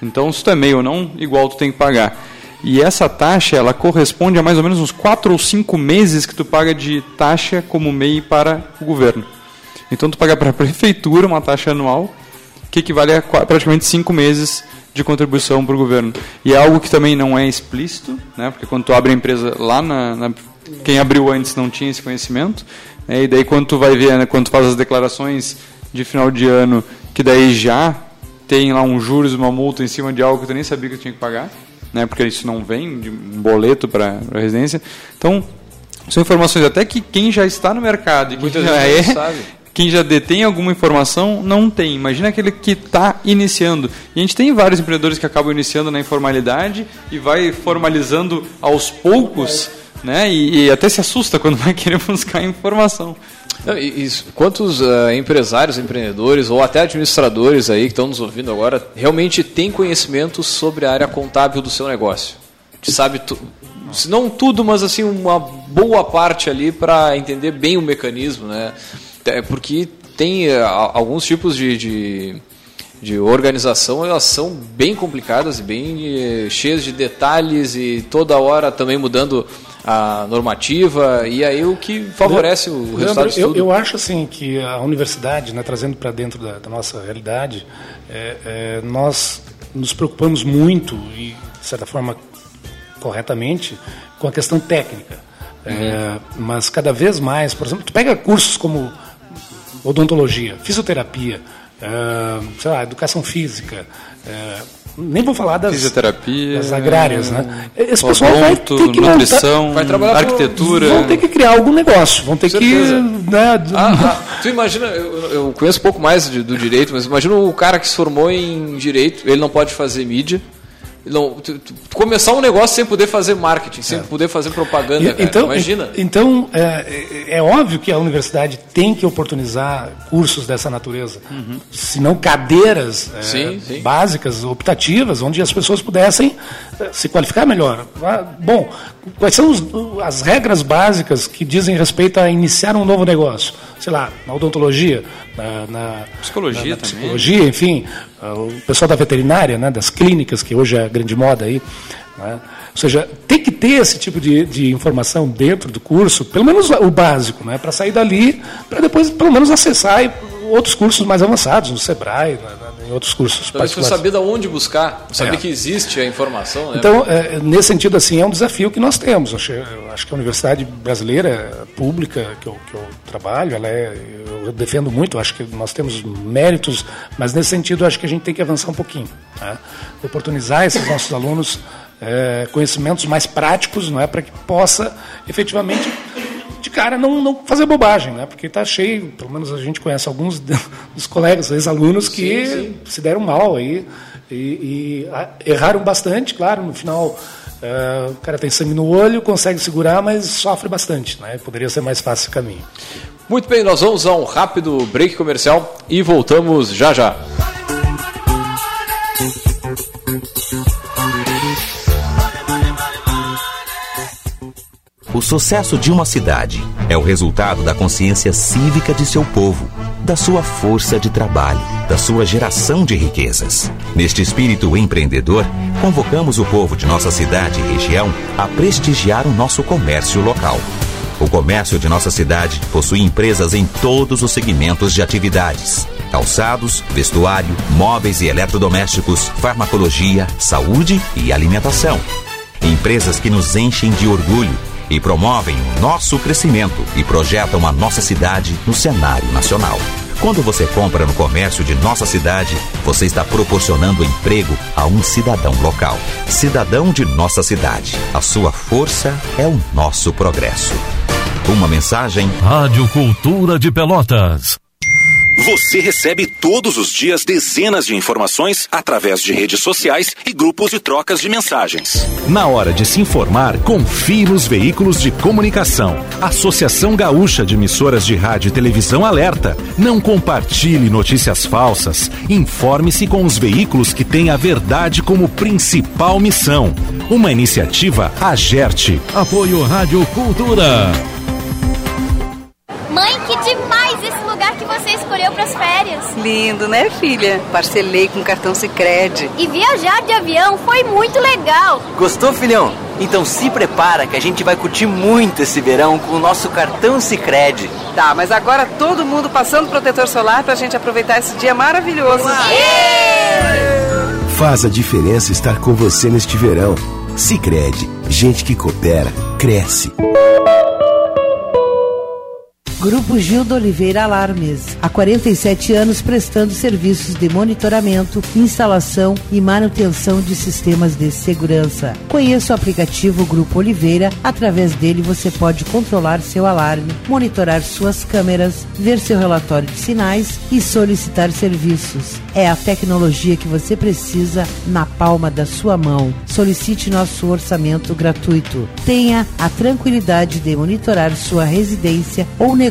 Então, se tu é meio ou não, igual tu tem que pagar. E essa taxa, ela corresponde a mais ou menos uns 4 ou 5 meses que tu paga de taxa como MEI para o governo. Então, tu paga para a prefeitura uma taxa anual que equivale a praticamente 5 meses de contribuição para o governo. E é algo que também não é explícito, né? porque quando tu abre a empresa lá, na, na quem abriu antes não tinha esse conhecimento, né? e daí quando tu vai ver, né, quando tu faz as declarações de final de ano, que daí já tem lá um juros, uma multa em cima de algo que tu nem sabia que tu tinha que pagar, né? porque isso não vem de um boleto para a residência. Então, são informações até que quem já está no mercado e que Muitas já é. Quem já detém alguma informação não tem. Imagina aquele que está iniciando. E a gente tem vários empreendedores que acabam iniciando na informalidade e vai formalizando aos poucos né? E, e até se assusta quando vai querer buscar informação. Quantos uh, empresários, empreendedores ou até administradores aí que estão nos ouvindo agora realmente têm conhecimento sobre a área contábil do seu negócio? Sabe, tu, se não tudo, mas assim uma boa parte ali para entender bem o mecanismo, né? Porque tem uh, alguns tipos de, de, de, organização, elas são bem complicadas e bem uh, cheias de detalhes e toda hora também mudando a normativa. E aí o que favorece o resultado Leandro, eu, eu, acho assim que a universidade, né, trazendo para dentro da, da, nossa realidade, é, é, nós nos preocupamos muito e de certa forma corretamente com a questão técnica, uhum. é, mas cada vez mais, por exemplo, tu pega cursos como odontologia, fisioterapia, é, sei lá, educação física é, nem vou falar das, Fisioterapia, das agrárias, né? Esse pessoal vai ter que nutrição, montar, vai trabalhar arquitetura. Vão ter que criar algum negócio, vão ter que. Né, ah, ah, tu imagina, eu, eu conheço um pouco mais de, do direito, mas imagina o cara que se formou em direito, ele não pode fazer mídia não, tu, tu, começar um negócio sem poder fazer marketing, sem é. poder fazer propaganda, e, então, imagina. Então, é, é, é, óbvio que a universidade tem que oportunizar cursos dessa natureza, uhum. se não cadeiras é, sim, sim. básicas, optativas, onde as pessoas pudessem é, se qualificar melhor. Ah, bom, quais são os, as regras básicas que dizem respeito a iniciar um novo negócio? Sei lá, na odontologia, na, na psicologia, na, na psicologia enfim, ah, o pessoal da veterinária, né, das clínicas, que hoje é a grande moda aí. Né? Ou seja, tem que ter esse tipo de, de informação dentro do curso, pelo menos o básico, né, para sair dali, para depois pelo menos acessar outros cursos mais avançados, no Sebrae, em outros cursos então, particulares. saber de onde buscar, saber é. que existe a informação. Né? Então, é, nesse sentido, assim, é um desafio que nós temos. Acho, acho que a universidade brasileira pública que eu, que eu trabalho, ela é, eu defendo muito. Acho que nós temos méritos, mas nesse sentido, acho que a gente tem que avançar um pouquinho, né? oportunizar esses nossos alunos é, conhecimentos mais práticos, não é, para que possa efetivamente cara não, não fazer bobagem, né? Porque está cheio, pelo menos a gente conhece alguns dos colegas, ex-alunos que sim, sim. se deram mal aí e, e a, erraram bastante, claro, no final uh, o cara tem sangue no olho, consegue segurar, mas sofre bastante, né? Poderia ser mais fácil o caminho. Muito bem, nós vamos a um rápido break comercial e voltamos já já. O sucesso de uma cidade é o resultado da consciência cívica de seu povo, da sua força de trabalho, da sua geração de riquezas. Neste espírito empreendedor, convocamos o povo de nossa cidade e região a prestigiar o nosso comércio local. O comércio de nossa cidade possui empresas em todos os segmentos de atividades: calçados, vestuário, móveis e eletrodomésticos, farmacologia, saúde e alimentação. Empresas que nos enchem de orgulho e promovem o nosso crescimento e projetam a nossa cidade no cenário nacional. Quando você compra no comércio de nossa cidade, você está proporcionando emprego a um cidadão local. Cidadão de nossa cidade. A sua força é o nosso progresso. Uma mensagem. Rádio Cultura de Pelotas. Você recebe todos os dias dezenas de informações através de redes sociais e grupos de trocas de mensagens. Na hora de se informar, confie nos veículos de comunicação. Associação Gaúcha de Emissoras de Rádio e Televisão alerta. Não compartilhe notícias falsas. Informe-se com os veículos que têm a verdade como principal missão. Uma iniciativa Agerte. Apoio Rádio Cultura. Lindo, né, filha? Parcelei com cartão Sicredi. E viajar de avião foi muito legal. Gostou, filhão? Então se prepara que a gente vai curtir muito esse verão com o nosso cartão Sicredi. Tá, mas agora todo mundo passando protetor solar pra gente aproveitar esse dia maravilhoso. Faz a diferença estar com você neste verão. Sicredi, gente que coopera, cresce. Grupo Gildo Oliveira Alarmes. Há 47 anos prestando serviços de monitoramento, instalação e manutenção de sistemas de segurança. Conheça o aplicativo Grupo Oliveira. Através dele você pode controlar seu alarme, monitorar suas câmeras, ver seu relatório de sinais e solicitar serviços. É a tecnologia que você precisa na palma da sua mão. Solicite nosso orçamento gratuito. Tenha a tranquilidade de monitorar sua residência ou negócio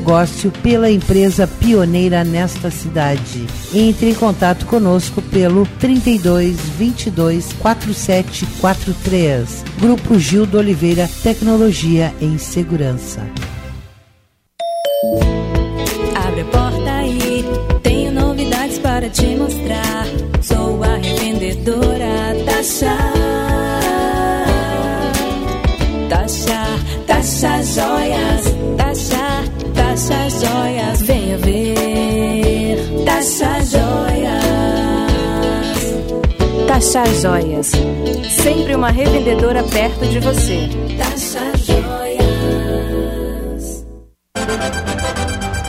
pela empresa pioneira nesta cidade. Entre em contato conosco pelo 32 22 4743. Grupo Gildo Oliveira Tecnologia em Segurança. Abre a porta aí, tenho novidades para te mostrar. Sou a revendedora Tasha. Tasha, Tasha Joias. Tasha Joias. Venha ver. Tasha Joias. Tasha Joias. Sempre uma revendedora perto de você. Tasha Joias.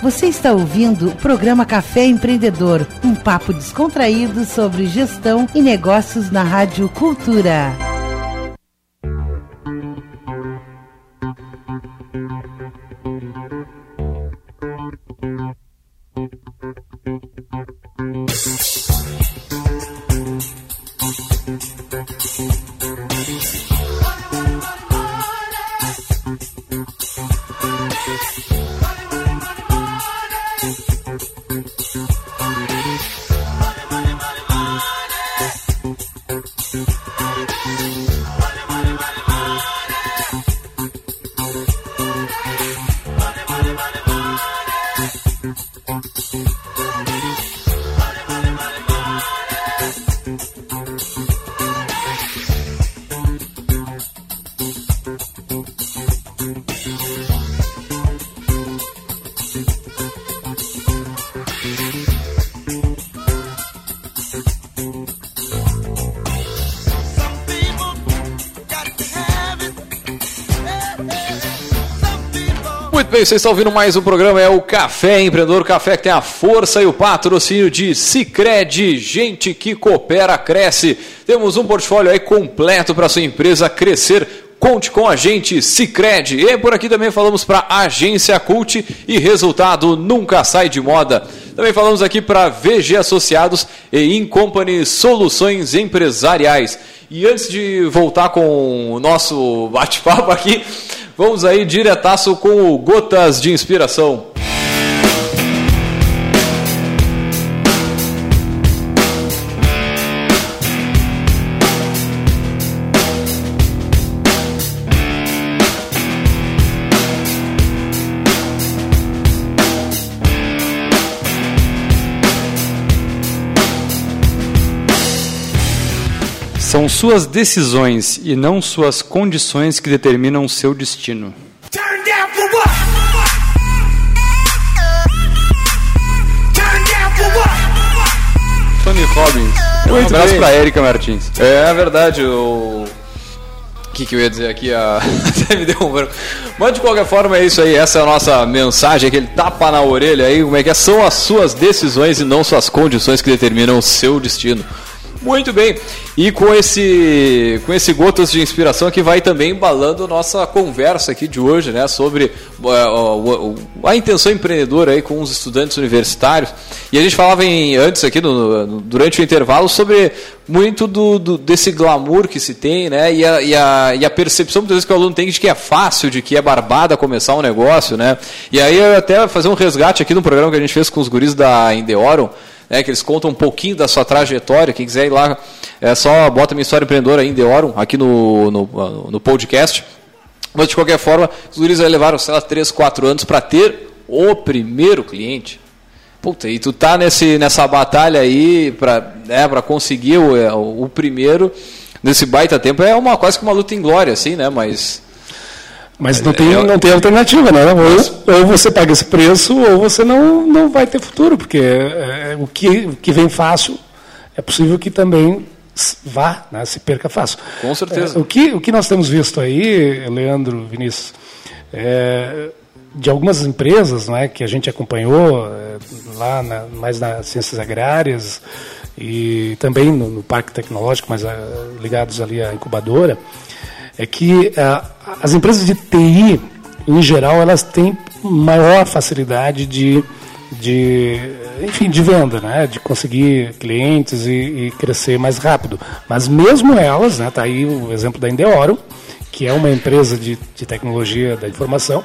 Você está ouvindo o programa Café Empreendedor, um papo descontraído sobre gestão e negócios na Rádio Cultura. Bem, vocês estão ouvindo mais um programa, é o Café Empreendedor, café que tem a força e o patrocínio de Cicred, gente que coopera, cresce. Temos um portfólio aí completo para sua empresa crescer. Conte com a gente, Cicred. E por aqui também falamos para Agência Cult e resultado nunca sai de moda. Também falamos aqui para VG Associados e Incompany Soluções Empresariais. E antes de voltar com o nosso bate-papo aqui, vamos aí diretaço com o Gotas de Inspiração. São suas decisões e não suas condições que determinam seu destino. Turn down for what? Turn down for what? Tony Robbins. Um Muito abraço bem. para Erika Martins. É, é verdade, o. O que, que eu ia dizer aqui? A... Até me deu um branco. Mas de qualquer forma é isso aí, essa é a nossa mensagem, aquele tapa na orelha aí, como é que é? São as suas decisões e não suas condições que determinam o seu destino. Muito bem, e com esse, com esse gotas de inspiração que vai também embalando nossa conversa aqui de hoje, né, sobre o- o- a intenção empreendedora aí com os estudantes universitários. E a gente falava em, antes aqui no- no- durante o intervalo sobre muito do, do- desse glamour que se tem, né, e a, e, a, e a percepção muitas vezes que o aluno tem de que é fácil, de que é barbada começar um negócio, né. E aí eu até fazer um resgate aqui no programa que a gente fez com os guris da Indeorum, né, que eles contam um pouquinho da sua trajetória. Quem quiser ir lá, é só bota minha história empreendedora aí The Orum, aqui no, no, no podcast. Mas de qualquer forma, os guris levaram, sei lá, 3, 4 anos para ter o primeiro cliente. Puta, e tu tá nesse, nessa batalha aí para né, conseguir o, é, o primeiro, nesse baita tempo, é uma quase que uma luta em glória, assim, né? Mas. Mas não tem, não tem alternativa, né? Ou, ou você paga esse preço, ou você não, não vai ter futuro, porque é, o, que, o que vem fácil é possível que também vá, né, se perca fácil. Com certeza. É, o, que, o que nós temos visto aí, Leandro, Vinícius, é, de algumas empresas não é, que a gente acompanhou é, lá na, mais nas ciências agrárias e também no, no Parque Tecnológico, mas é, ligados ali à incubadora, é que é, as empresas de TI, em geral, elas têm maior facilidade de, de enfim, de venda, né? de conseguir clientes e, e crescer mais rápido. Mas mesmo elas, né? tá aí o exemplo da Endeoro, que é uma empresa de, de tecnologia da informação,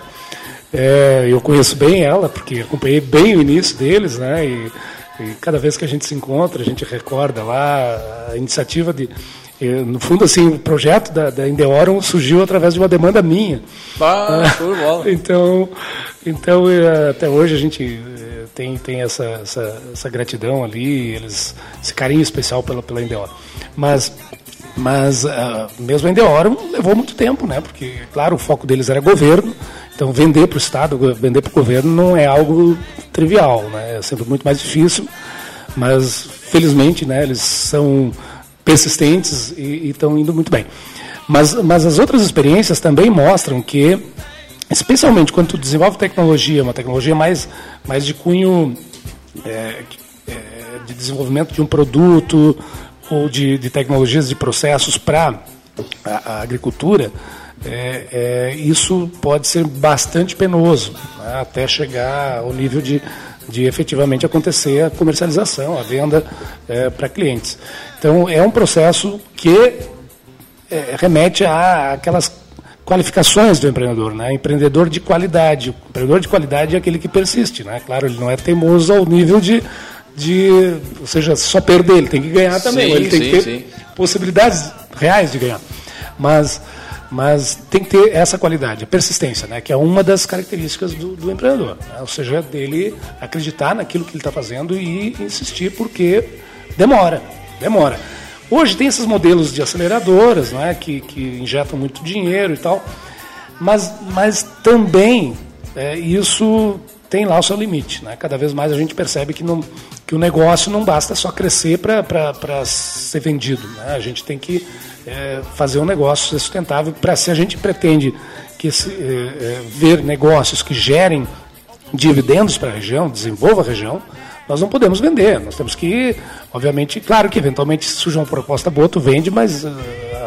é, eu conheço bem ela, porque acompanhei bem o início deles, né? E, e, cada vez que a gente se encontra, a gente recorda lá a iniciativa de. No fundo, assim, o projeto da, da Endeorum surgiu através de uma demanda minha. Ah, bola. então, então, é, até hoje a gente é, tem, tem essa, essa, essa gratidão ali, eles, esse carinho especial pela, pela Endeorum. Mas mas uh, mesmo a Endeorum levou muito tempo, né? Porque, claro, o foco deles era governo, então, vender para o Estado, vender para o governo não é algo trivial, né? é sempre muito mais difícil, mas felizmente né, eles são persistentes e estão indo muito bem. Mas, mas as outras experiências também mostram que, especialmente quando tu desenvolve tecnologia, uma tecnologia mais, mais de cunho é, é, de desenvolvimento de um produto ou de, de tecnologias de processos para a, a agricultura, é, é, isso pode ser bastante penoso, né, até chegar ao nível de, de efetivamente acontecer a comercialização, a venda é, para clientes. Então, é um processo que é, remete a aquelas qualificações do empreendedor, né? Empreendedor de qualidade. O empreendedor de qualidade é aquele que persiste, né? Claro, ele não é teimoso ao nível de, de ou seja, só perder, ele tem que ganhar também, sim, ele tem sim, que ter sim. possibilidades reais de ganhar. Mas mas tem que ter essa qualidade, a persistência, né, que é uma das características do, do empreendedor. Né, ou seja, dele acreditar naquilo que ele está fazendo e insistir, porque demora, demora. Hoje tem esses modelos de aceleradoras né, que, que injetam muito dinheiro e tal, mas, mas também é, isso tem lá o seu limite. Né? Cada vez mais a gente percebe que, não, que o negócio não basta só crescer para ser vendido. Né? A gente tem que é, fazer um negócio sustentável para se a gente pretende que esse, é, é, ver negócios que gerem dividendos para a região, desenvolva a região, nós não podemos vender. Nós temos que, obviamente, claro que eventualmente se surge uma proposta boa, tu vende, mas uh,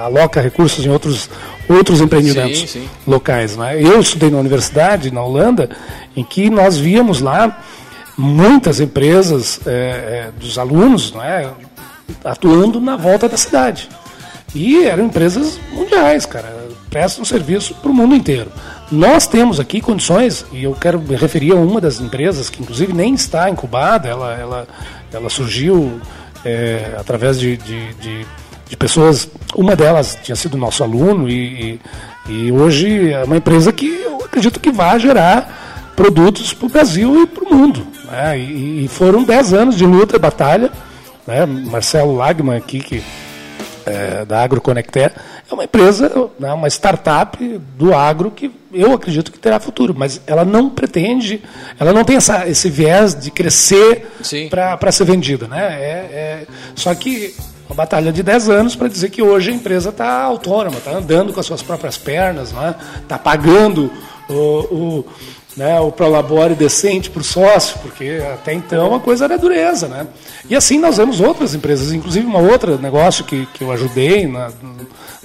aloca recursos em outros, outros empreendimentos Sim, sim. locais. Né? Eu estudei na universidade, na Holanda, em que nós víamos lá muitas empresas é, é, dos alunos não é, atuando na volta da cidade. E eram empresas mundiais, cara, prestam serviço para o mundo inteiro. Nós temos aqui condições, e eu quero me referir a uma das empresas que, inclusive, nem está incubada, ela, ela, ela surgiu é, através de, de, de, de pessoas. Uma delas tinha sido nosso aluno, e, e, e hoje é uma empresa que eu acredito que vai gerar produtos para o Brasil e para o mundo. Né? E, e foram 10 anos de luta e batalha. Né? Marcelo Lagman aqui, que é, da AgroConecter, é uma empresa, né, uma startup do agro que eu acredito que terá futuro, mas ela não pretende, ela não tem essa, esse viés de crescer para ser vendida. Né? É, é, só que uma batalha de 10 anos para dizer que hoje a empresa está autônoma, está andando com as suas próprias pernas, está né? Tá pagando o, o né, o prolabore decente para o sócio, porque até então a coisa era dureza. Né? E assim nós vemos outras empresas, inclusive uma outra negócio que, que eu ajudei na,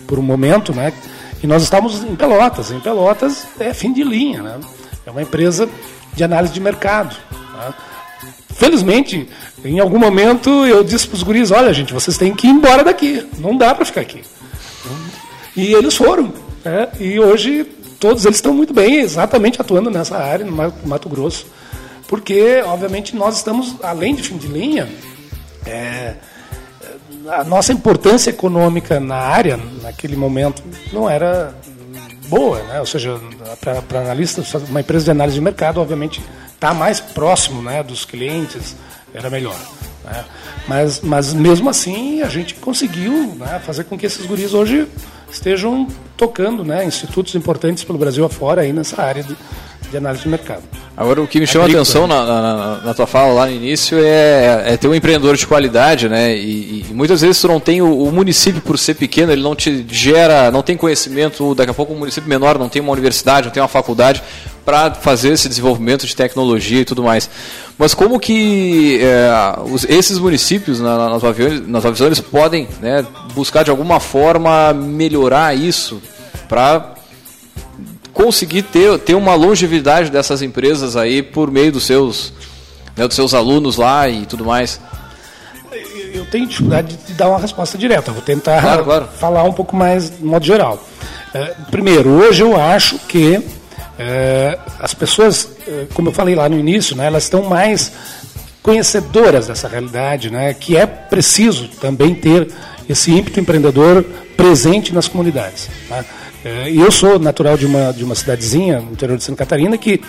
por um momento, né, e nós estávamos em Pelotas. Em Pelotas é fim de linha, né? é uma empresa de análise de mercado. Né? Felizmente, em algum momento eu disse para os guris, olha gente, vocês têm que ir embora daqui, não dá para ficar aqui. E eles foram. Né? E hoje todos eles estão muito bem, exatamente atuando nessa área, no Mato Grosso. Porque, obviamente, nós estamos, além de fim de linha, é, a nossa importância econômica na área, naquele momento, não era boa. Né? Ou seja, para analistas, uma empresa de análise de mercado, obviamente, está mais próximo né, dos clientes, era melhor. Né? Mas, mas, mesmo assim, a gente conseguiu né, fazer com que esses guris hoje estejam tocando né, institutos importantes pelo Brasil afora aí nessa área de, de análise de mercado. Agora, o que me chama a atenção na, na, na, tua fala lá no início é, é ter um empreendedor de qualidade, né? E, e muitas vezes tu não tem o, o, município, por ser pequeno, ele não te gera, não tem conhecimento. Daqui a pouco um município menor não tem uma universidade, não tem uma faculdade. para fazer esse desenvolvimento de tecnologia e tudo mais. Mas como que é, os, esses municípios, na, na, tua, na tua visão, eles podem né, buscar de alguma forma melhorar isso para conseguir ter, ter uma longevidade dessas empresas aí por meio dos seus, né, dos seus alunos lá e tudo mais? Eu tenho dificuldade de dar uma resposta direta. Vou tentar claro, claro. falar um pouco mais de modo geral. É, primeiro, hoje eu acho que é, as pessoas, é, como eu falei lá no início, né, elas estão mais conhecedoras dessa realidade, né, que é preciso também ter esse ímpeto empreendedor presente nas comunidades. Tá? É, e eu sou natural de uma, de uma cidadezinha no interior de Santa Catarina que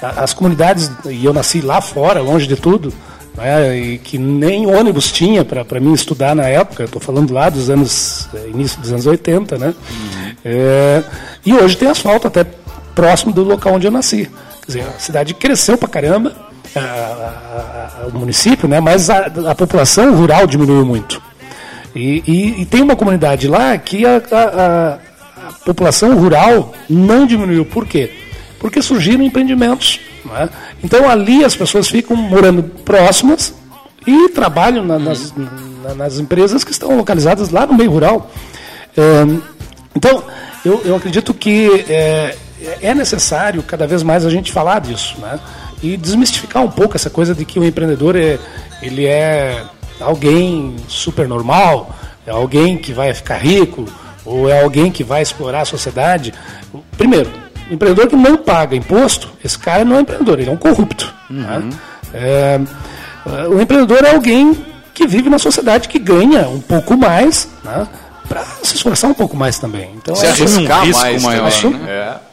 as comunidades, e eu nasci lá fora, longe de tudo, né, e que nem ônibus tinha para mim estudar na época, estou falando lá dos anos, é, início dos anos 80, né? Uhum. É, e hoje tem asfalto até próximo do local onde eu nasci. Quer dizer, a cidade cresceu para caramba, a, a, a, o município, né, mas a, população rural diminuiu muito. E, e, e, tem uma comunidade lá que a, população rural não diminuiu. Por quê? Porque surgiram empreendimentos. É? Então ali as pessoas ficam morando próximas e trabalham na, nas, na, nas, empresas que estão localizadas lá no meio rural. É, então, eu, eu, acredito que é, é, necessário cada vez mais a gente falar disso, né? E desmistificar um pouco essa coisa de que o empreendedor é, ele é alguém super normal, é alguém que vai ficar rico, ou é alguém que vai explorar a sociedade. Primeiro, empreendedor que não paga imposto, esse cara não é empreendedor, ele é um corrupto. Uhum. Né? É, o empreendedor é alguém que vive na sociedade que ganha um pouco mais, né? para se esforçar um pouco mais também. Então, se é, arriscar um risco mais maior. Também, né? É.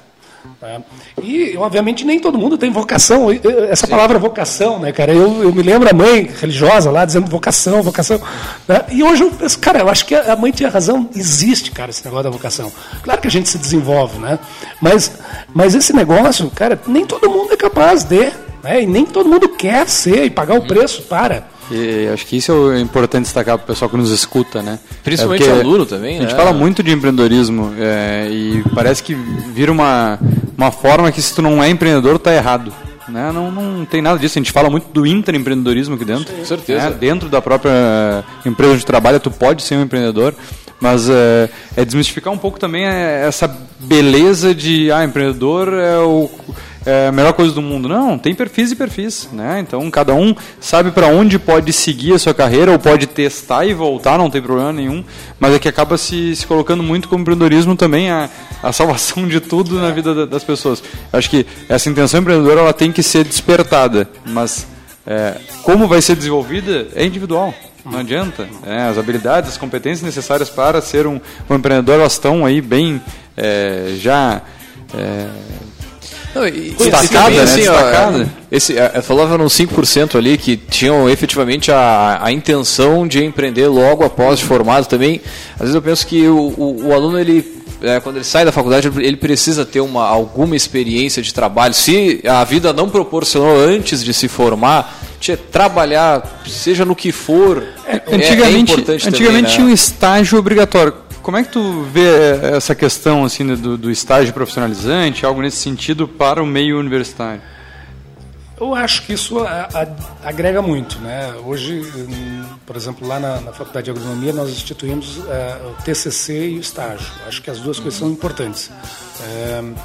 É. E, obviamente, nem todo mundo tem vocação. Essa Sim. palavra vocação, né, cara? Eu, eu, me lembro a mãe religiosa lá dizendo vocação, vocação. Né? E hoje eu penso, cara, eu acho que a mãe tinha razão. Existe, cara, esse negócio da vocação. Claro que a gente se desenvolve, né? Mas, mas esse negócio, cara, nem todo mundo é capaz de. Né? E nem todo mundo quer ser e pagar o preço para. E acho que isso é importante destacar para o pessoal que nos escuta, né? Principalmente é aluno também, A gente né? fala muito de empreendedorismo é, e parece que vira uma, uma forma que se tu não é empreendedor, tá errado. Né? Não, não tem nada disso. A gente fala muito do intraempreendedorismo aqui dentro. Com certeza. Né? Dentro da própria empresa onde trabalha, tu pode ser um empreendedor. Mas é, é desmistificar um pouco também essa beleza de ah, empreendedor é o é a melhor coisa do mundo. Não, tem perfis e perfis, né? Então cada um sabe para onde pode seguir a sua carreira ou pode testar e voltar, não tem problema nenhum. Mas é que acaba se, se colocando muito como empreendedorismo também a, a salvação de tudo na vida das pessoas. Acho que essa intenção empreendedora ela tem que ser despertada, mas é, como vai ser desenvolvida é individual. Não adianta. É, as habilidades, as competências necessárias para ser um, um empreendedor elas estão aí bem é, já é, não, e, destacada, né? Assim, destacada. Ó, esse, é, falava nos 5% ali que tinham efetivamente a, a intenção de empreender logo após formado também. Às vezes eu penso que o, o, o aluno, ele é, quando ele sai da faculdade, ele precisa ter uma, alguma experiência de trabalho. Se a vida não proporcionou antes de se formar, tinha trabalhar, seja no que for, é, antigamente, é importante Antigamente também, né? tinha um estágio obrigatório como é que tu vê essa questão assim do, do estágio profissionalizante, algo nesse sentido para o meio universitário? Eu acho que isso a, a, agrega muito. Né? Hoje, por exemplo, lá na, na Faculdade de Agronomia, nós instituímos uh, o TCC e o estágio. Acho que as duas uhum. coisas são importantes. Uh,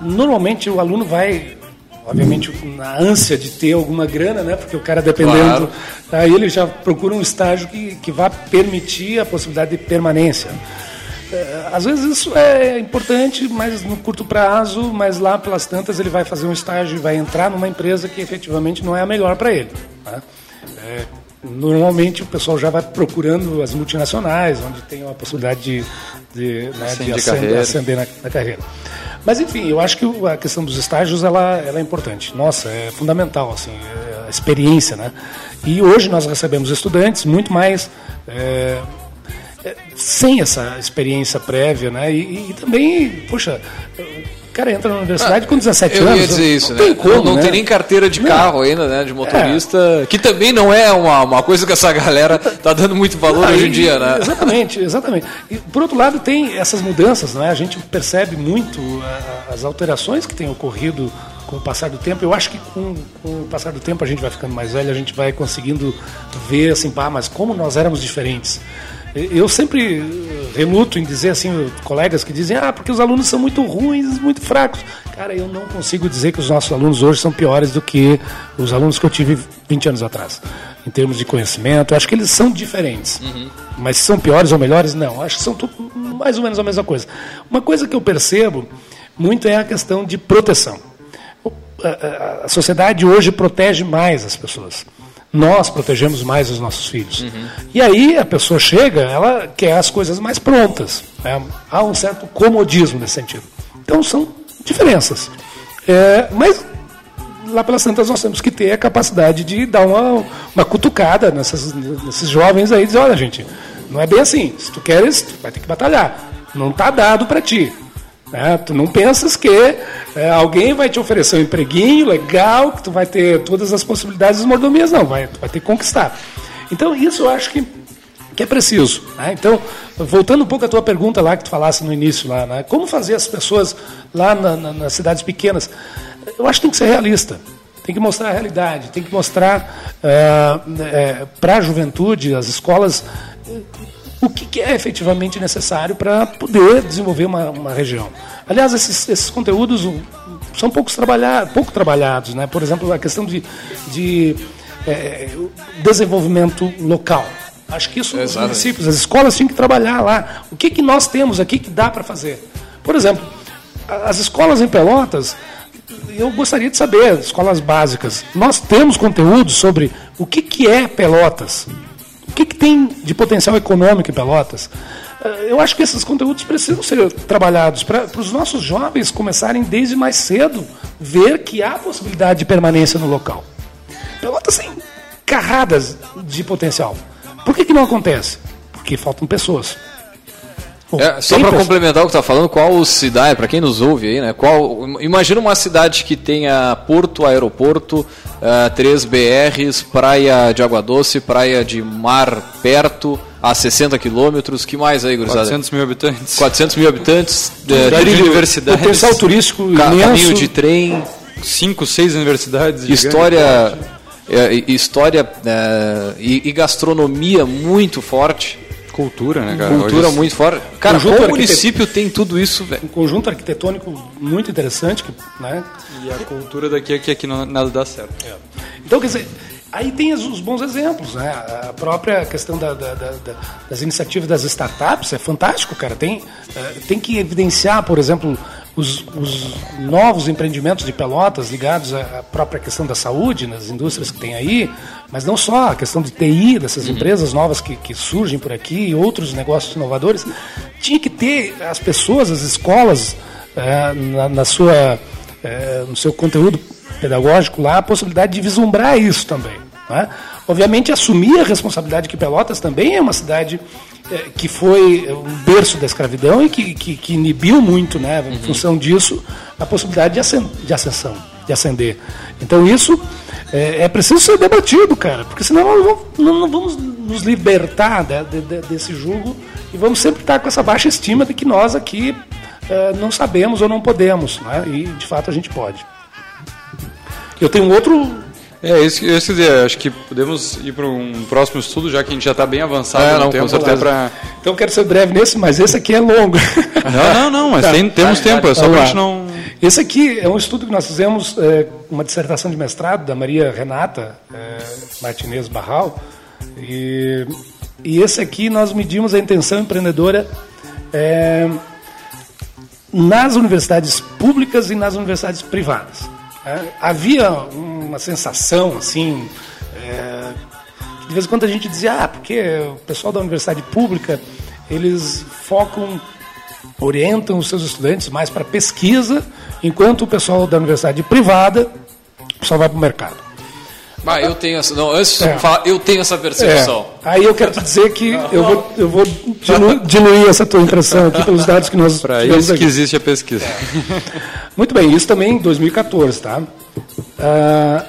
normalmente, o aluno vai obviamente na ânsia de ter alguma grana, né? Porque o cara dependendo, claro. aí ele já procura um estágio que, que vá permitir a possibilidade de permanência. É, às vezes isso é importante, mas no curto prazo, mas lá pelas tantas ele vai fazer um estágio e vai entrar numa empresa que efetivamente não é a melhor para ele. Né? É, normalmente o pessoal já vai procurando as multinacionais, onde tem a possibilidade de, de, né, de, de ascender, ascender na, na carreira. Mas enfim, eu acho que a questão dos estágios ela, ela é importante. Nossa, é fundamental assim, é a experiência, né? E hoje nós recebemos estudantes muito mais é, é, sem essa experiência prévia, né? E, e, também, poxa, O cara entra na universidade com 17 Eu anos. ia dizer isso, não né? Tem como, não, não né? tem nem carteira de Não. carro ainda, né? De motorista. Que também não é uma, uma coisa que essa galera tá dando muito valor Ah, hoje em dia, né? Exatamente, exatamente. E, por outro lado, tem essas mudanças, né? A gente percebe muito ah, as alterações que têm ocorrido com o passar do tempo. Eu acho que com, com o passar do tempo a gente vai ficando mais velho, a gente vai conseguindo ver assim, pá, mas como nós éramos diferentes. Eu sempre reluto em dizer assim, colegas que dizem, ah, porque os alunos são muito ruins, muito fracos. Cara, eu não consigo dizer que os nossos alunos hoje são piores do que os alunos que eu tive 20 anos atrás. Em termos de conhecimento, acho que eles são diferentes. Mas se são piores ou melhores, não. Acho que são mais ou menos a mesma coisa. Uma coisa que eu percebo muito é a questão de proteção. A sociedade hoje protege mais as pessoas. Nós protegemos mais os nossos filhos. E aí a pessoa chega, ela quer as coisas mais prontas. né? Há um certo comodismo nesse sentido. Então são diferenças. É, mas lá pelas tantas nós temos que ter a capacidade de dar uma, uma cutucada nessas, nesses jovens aí e dizer, olha gente, não é bem assim. Se tu queres, tu vai ter que batalhar. Não está dado para ti. Né? Tu não pensas que é, alguém vai te oferecer um empreguinho legal, que tu vai ter todas as possibilidades das mordomias, não. Vai, tu vai ter que conquistar. Então isso eu acho que que é preciso. né? Então, voltando um pouco à tua pergunta lá que tu falasse no início, lá, né? como fazer as pessoas lá na- na- nas cidades pequenas? Eu acho que tem que ser realista. Tem que mostrar a realidade, tem que mostrar para a juventude, as escolas, o que, que é efetivamente necessário para poder desenvolver uma, uma região. Aliás, esses, esses conteúdos são poucos trabalhar, pouco trabalhados. Né? Por exemplo, a questão de, de eh, desenvolvimento local. Acho que isso os Exatamente. municípios, as escolas tinham que trabalhar lá. O que, que nós temos aqui que dá para fazer? Por exemplo, as escolas em Pelotas, eu gostaria de saber, escolas básicas, nós temos conteúdo sobre o que, que é Pelotas? O que, que tem de potencial econômico em Pelotas? Eh, Eu acho que esses conteúdos precisam ser trabalhados para os nossos jovens começarem desde mais cedo ver que há possibilidade de permanência no local. Pelotas tem carradas de potencial. Por que, que não acontece? Porque faltam pessoas. É, só para complementar o que tá falando, qual cidade, para quem nos ouve aí, né? Qual, imagina uma cidade que tenha porto, aeroporto, ah, três BRs, praia de água doce, praia de mar perto, a 60 quilômetros, que mais aí, gurizada? 400 mil habitantes. 400 mil habitantes, eh, trilho- universidades. Potencial turístico ca- imenso. caminho de trem, Cinco, seis universidades. história, é, e- história é, e, e gastronomia muito forte. Cultura, né, cara? Cultura Hoje- muito forte. Cara, Conjunto qual arquiteto- município tem tudo isso, velho? um conjunto arquitetônico muito interessante, que, né? E a cultura daqui é que aqui não, nada dá certo. Então, quer dizer, aí tem os, bons exemplos, né? A própria questão da- da- da- da- das iniciativas das startups é fantástico, cara. Tem, eh, tem que evidenciar, por exemplo, os, os novos empreendimentos de Pelotas ligados à própria questão da saúde, nas indústrias que tem aí, mas não só a questão de TI, dessas empresas novas que, que surgem por aqui e outros negócios inovadores. Tinha que ter as pessoas, as escolas, eh, na, na sua, eh, no seu conteúdo pedagógico lá a possibilidade de vislumbrar isso também. né? Obviamente, assumir a responsabilidade que Pelotas também é uma cidade eh, que foi um berço da escravidão e que, que, que inibiu muito, né, em função disso, a possibilidade de, ascen de ascensão, de ascender. Então, isso eh, é, preciso ser debatido, cara, porque senão nós vamos, não, não vamos nos libertar de- de- de- desse julgo e vamos sempre estar com essa baixa estima de que nós aqui eh, não sabemos ou não podemos, né? e de fato a gente pode. Eu tenho um outro. É, isso que eu dizer, acho que podemos ir para um próximo estudo, já que a gente já está bem avançado É, no não, com tempo, certeza. até para... Então eu quero ser breve nesse, mas esse aqui é longo. Não, não, não, mas tem- temos tempo, é só pra lá. gente não... Esse aqui é um estudo que nós fizemos, é, uma dissertação de mestrado da Maria Renata é, Martinez Barral. E, e esse aqui nós medimos a intenção empreendedora é, nas universidades públicas e nas universidades privadas. É, havia uma sensação assim. é, que de vez em quando a gente dizia, ah, porque o pessoal da universidade pública eles focam orientam os seus estudantes mais para pesquisa, enquanto o pessoal da universidade privada só vai para o mercado. Ah, eu tenho essa. Não, antes de É. falar, eu tenho essa percepção. É, aí eu quero te dizer que eu vou, eu vou dilu- diluir essa tua impressão aqui pelos dados que nós Para isso que aqui. existe a pesquisa. Muito bem, isso também em 2014, tá? Ah,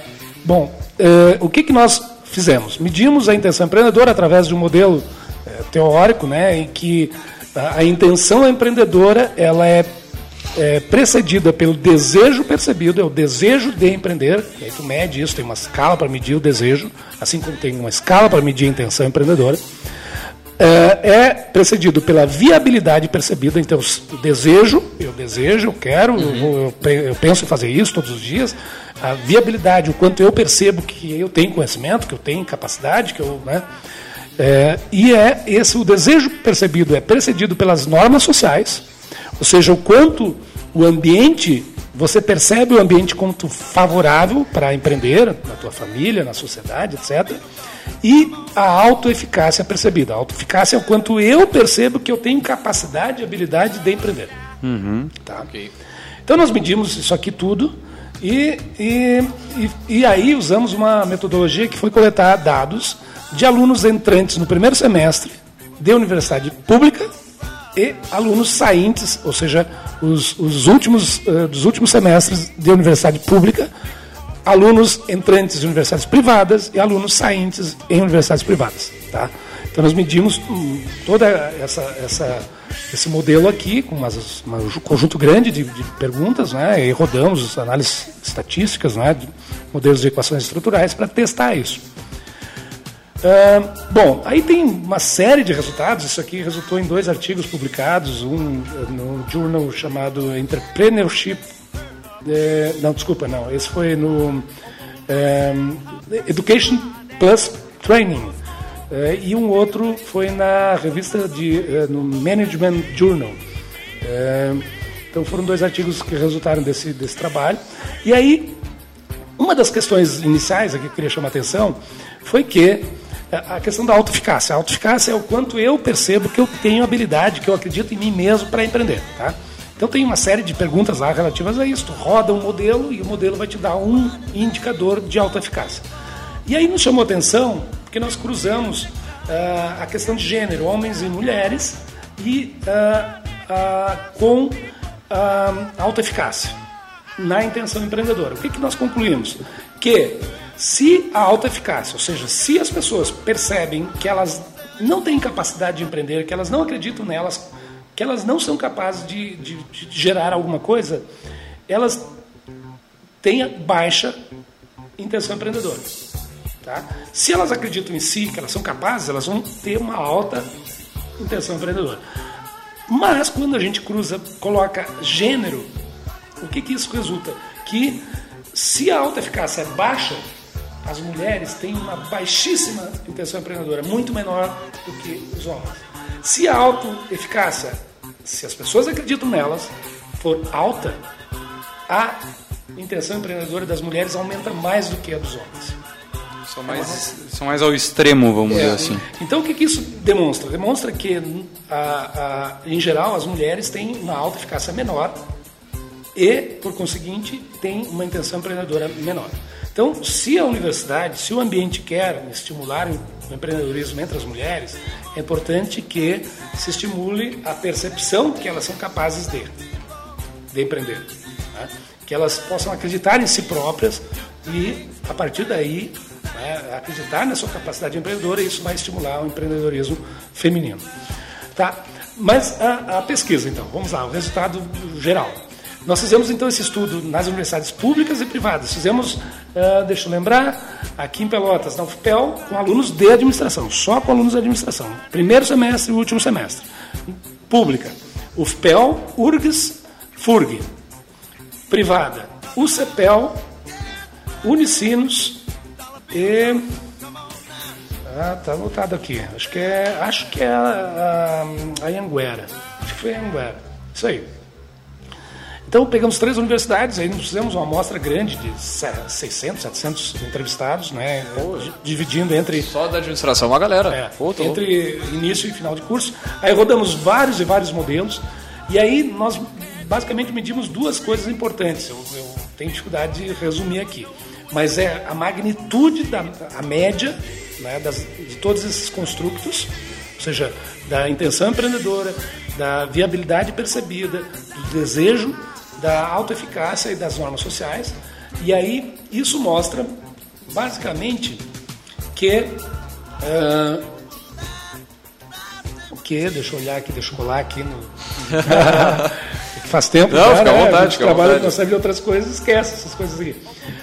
bom, eh, o que, que nós fizemos? Medimos a intenção empreendedora através de um modelo eh, teórico, né, em que a, a intenção empreendedora ela é, é precedida pelo desejo percebido, é o desejo de empreender. E aí tu mede isso, tem uma escala para medir o desejo, assim como tem uma escala para medir a intenção empreendedora. É, é precedido pela viabilidade percebida, então desejo, eu desejo, eu quero, eu, vou- eu eu penso em fazer isso todos os dias, a viabilidade, o quanto eu percebo que eu tenho conhecimento, que eu tenho capacidade, que eu, né, é, e é esse o desejo percebido é precedido pelas normas sociais, ou seja, o quanto o ambiente você percebe o ambiente como favorável para empreender na tua família, na sociedade, etc. E a autoeficácia percebida. A autoeficácia é o quanto eu percebo que eu tenho capacidade e habilidade de empreender. Uhum. Tá? Então nós medimos isso aqui tudo e, e, e, e aí usamos uma metodologia que foi coletar dados de alunos entrantes no primeiro semestre de universidade pública e alunos saintes, ou seja, os, os últimos eh, dos últimos semestres de universidade pública, alunos entrantes de universidades privadas e alunos saintes em universidades privadas, tá? Então nós medimos hum, toda essa, essa esse modelo aqui com umas, uma- um conjunto grande de, de perguntas, né? E rodamos análises estatísticas, né? De modelos de equações estruturais para testar isso. Ah, bom, aí tem uma série de resultados. Isso aqui resultou em dois artigos publicados, um eh, no journal chamado Entrepreneurship. eh, não, desculpa, não. Esse foi no eh, Education Plus Training. Eh, e um outro foi na revista de, no Management Journal. Eh, então foram dois artigos que resultaram desse, desse trabalho. E aí, uma das questões iniciais aqui que eu queria chamar a atenção foi que a a questão da autoeficácia. A autoeficácia é o quanto eu percebo que eu tenho habilidade, que eu acredito em mim mesmo para empreender. Tá? Então tem uma série de perguntas lá relativas a isso. Roda um modelo e o modelo vai te dar um indicador de autoeficácia. E aí nos chamou atenção porque nós cruzamos ah, a questão de gênero, homens e mulheres, e ah, ah, com ah, autoeficácia na intenção empreendedora. O que, que nós concluímos? Que se a autoeficácia, ou seja, se as pessoas percebem que elas não têm capacidade de empreender, que elas não acreditam nelas, que elas não são capazes de, de- de gerar alguma coisa, elas têm baixa intenção empreendedora. Tá? Se elas acreditam em si, que elas são capazes, elas vão ter uma alta intenção empreendedora. Mas quando a gente cruza, coloca gênero, o que, que isso resulta? Que se a alta eficácia é baixa, as mulheres têm uma baixíssima intenção empreendedora, muito menor do que os homens. Se a alta eficácia, se as pessoas acreditam nelas, for alta, a intenção empreendedora das mulheres aumenta mais do que a dos homens. São mais, são mais ao extremo, vamos É, dizer assim. Então o que, que isso demonstra? Demonstra que, a- a- em geral, as mulheres têm uma alta eficácia menor e, por conseguinte, têm uma intenção empreendedora menor. Então, se a universidade, se o ambiente quer estimular o empreendedorismo entre as mulheres, é importante que se estimule a percepção que elas são capazes de, de empreender. né? Que elas possam acreditar em si próprias e, a partir daí, né, acreditar na sua capacidade empreendedora e isso vai estimular o empreendedorismo feminino. Tá? Mas a, a pesquisa, então, vamos lá, o resultado geral. Nós fizemos então esse estudo nas universidades públicas e privadas. Fizemos, ah, deixa eu lembrar, aqui em Pelotas, na UFPEL, com alunos de administração, só com alunos de administração. Primeiro semestre e último semestre. Pública, UFPEL, URGS, FURG. Privada, UCPEL, Unicinos e. Ah, tá anotado aqui. Acho que é, acho que é a, a, a Anhanguera. Acho que foi a Anhanguera. Isso aí. Então, pegamos três universidades, aí nós fizemos uma amostra grande de se- 600, 700 entrevistados, né, dividindo entre... Só da administração, uma galera. É, Pô, entre início e final de curso. Aí rodamos vários e vários modelos, e aí nós basicamente medimos duas coisas importantes. Eu, eu tenho dificuldade de resumir aqui. Mas é a magnitude, da a média né, das, de todos esses construtos, ou seja, da intenção empreendedora, da viabilidade percebida, do desejo da autoeficácia e das normas sociais. E aí isso mostra, basicamente, que ah, o que? Deixa eu olhar aqui, deixa eu colar aqui no. Faz tempo, Não, já, fica à né? vontade, a gente fica trabalha vontade. sabe outras coisas, esquece essas coisas aqui.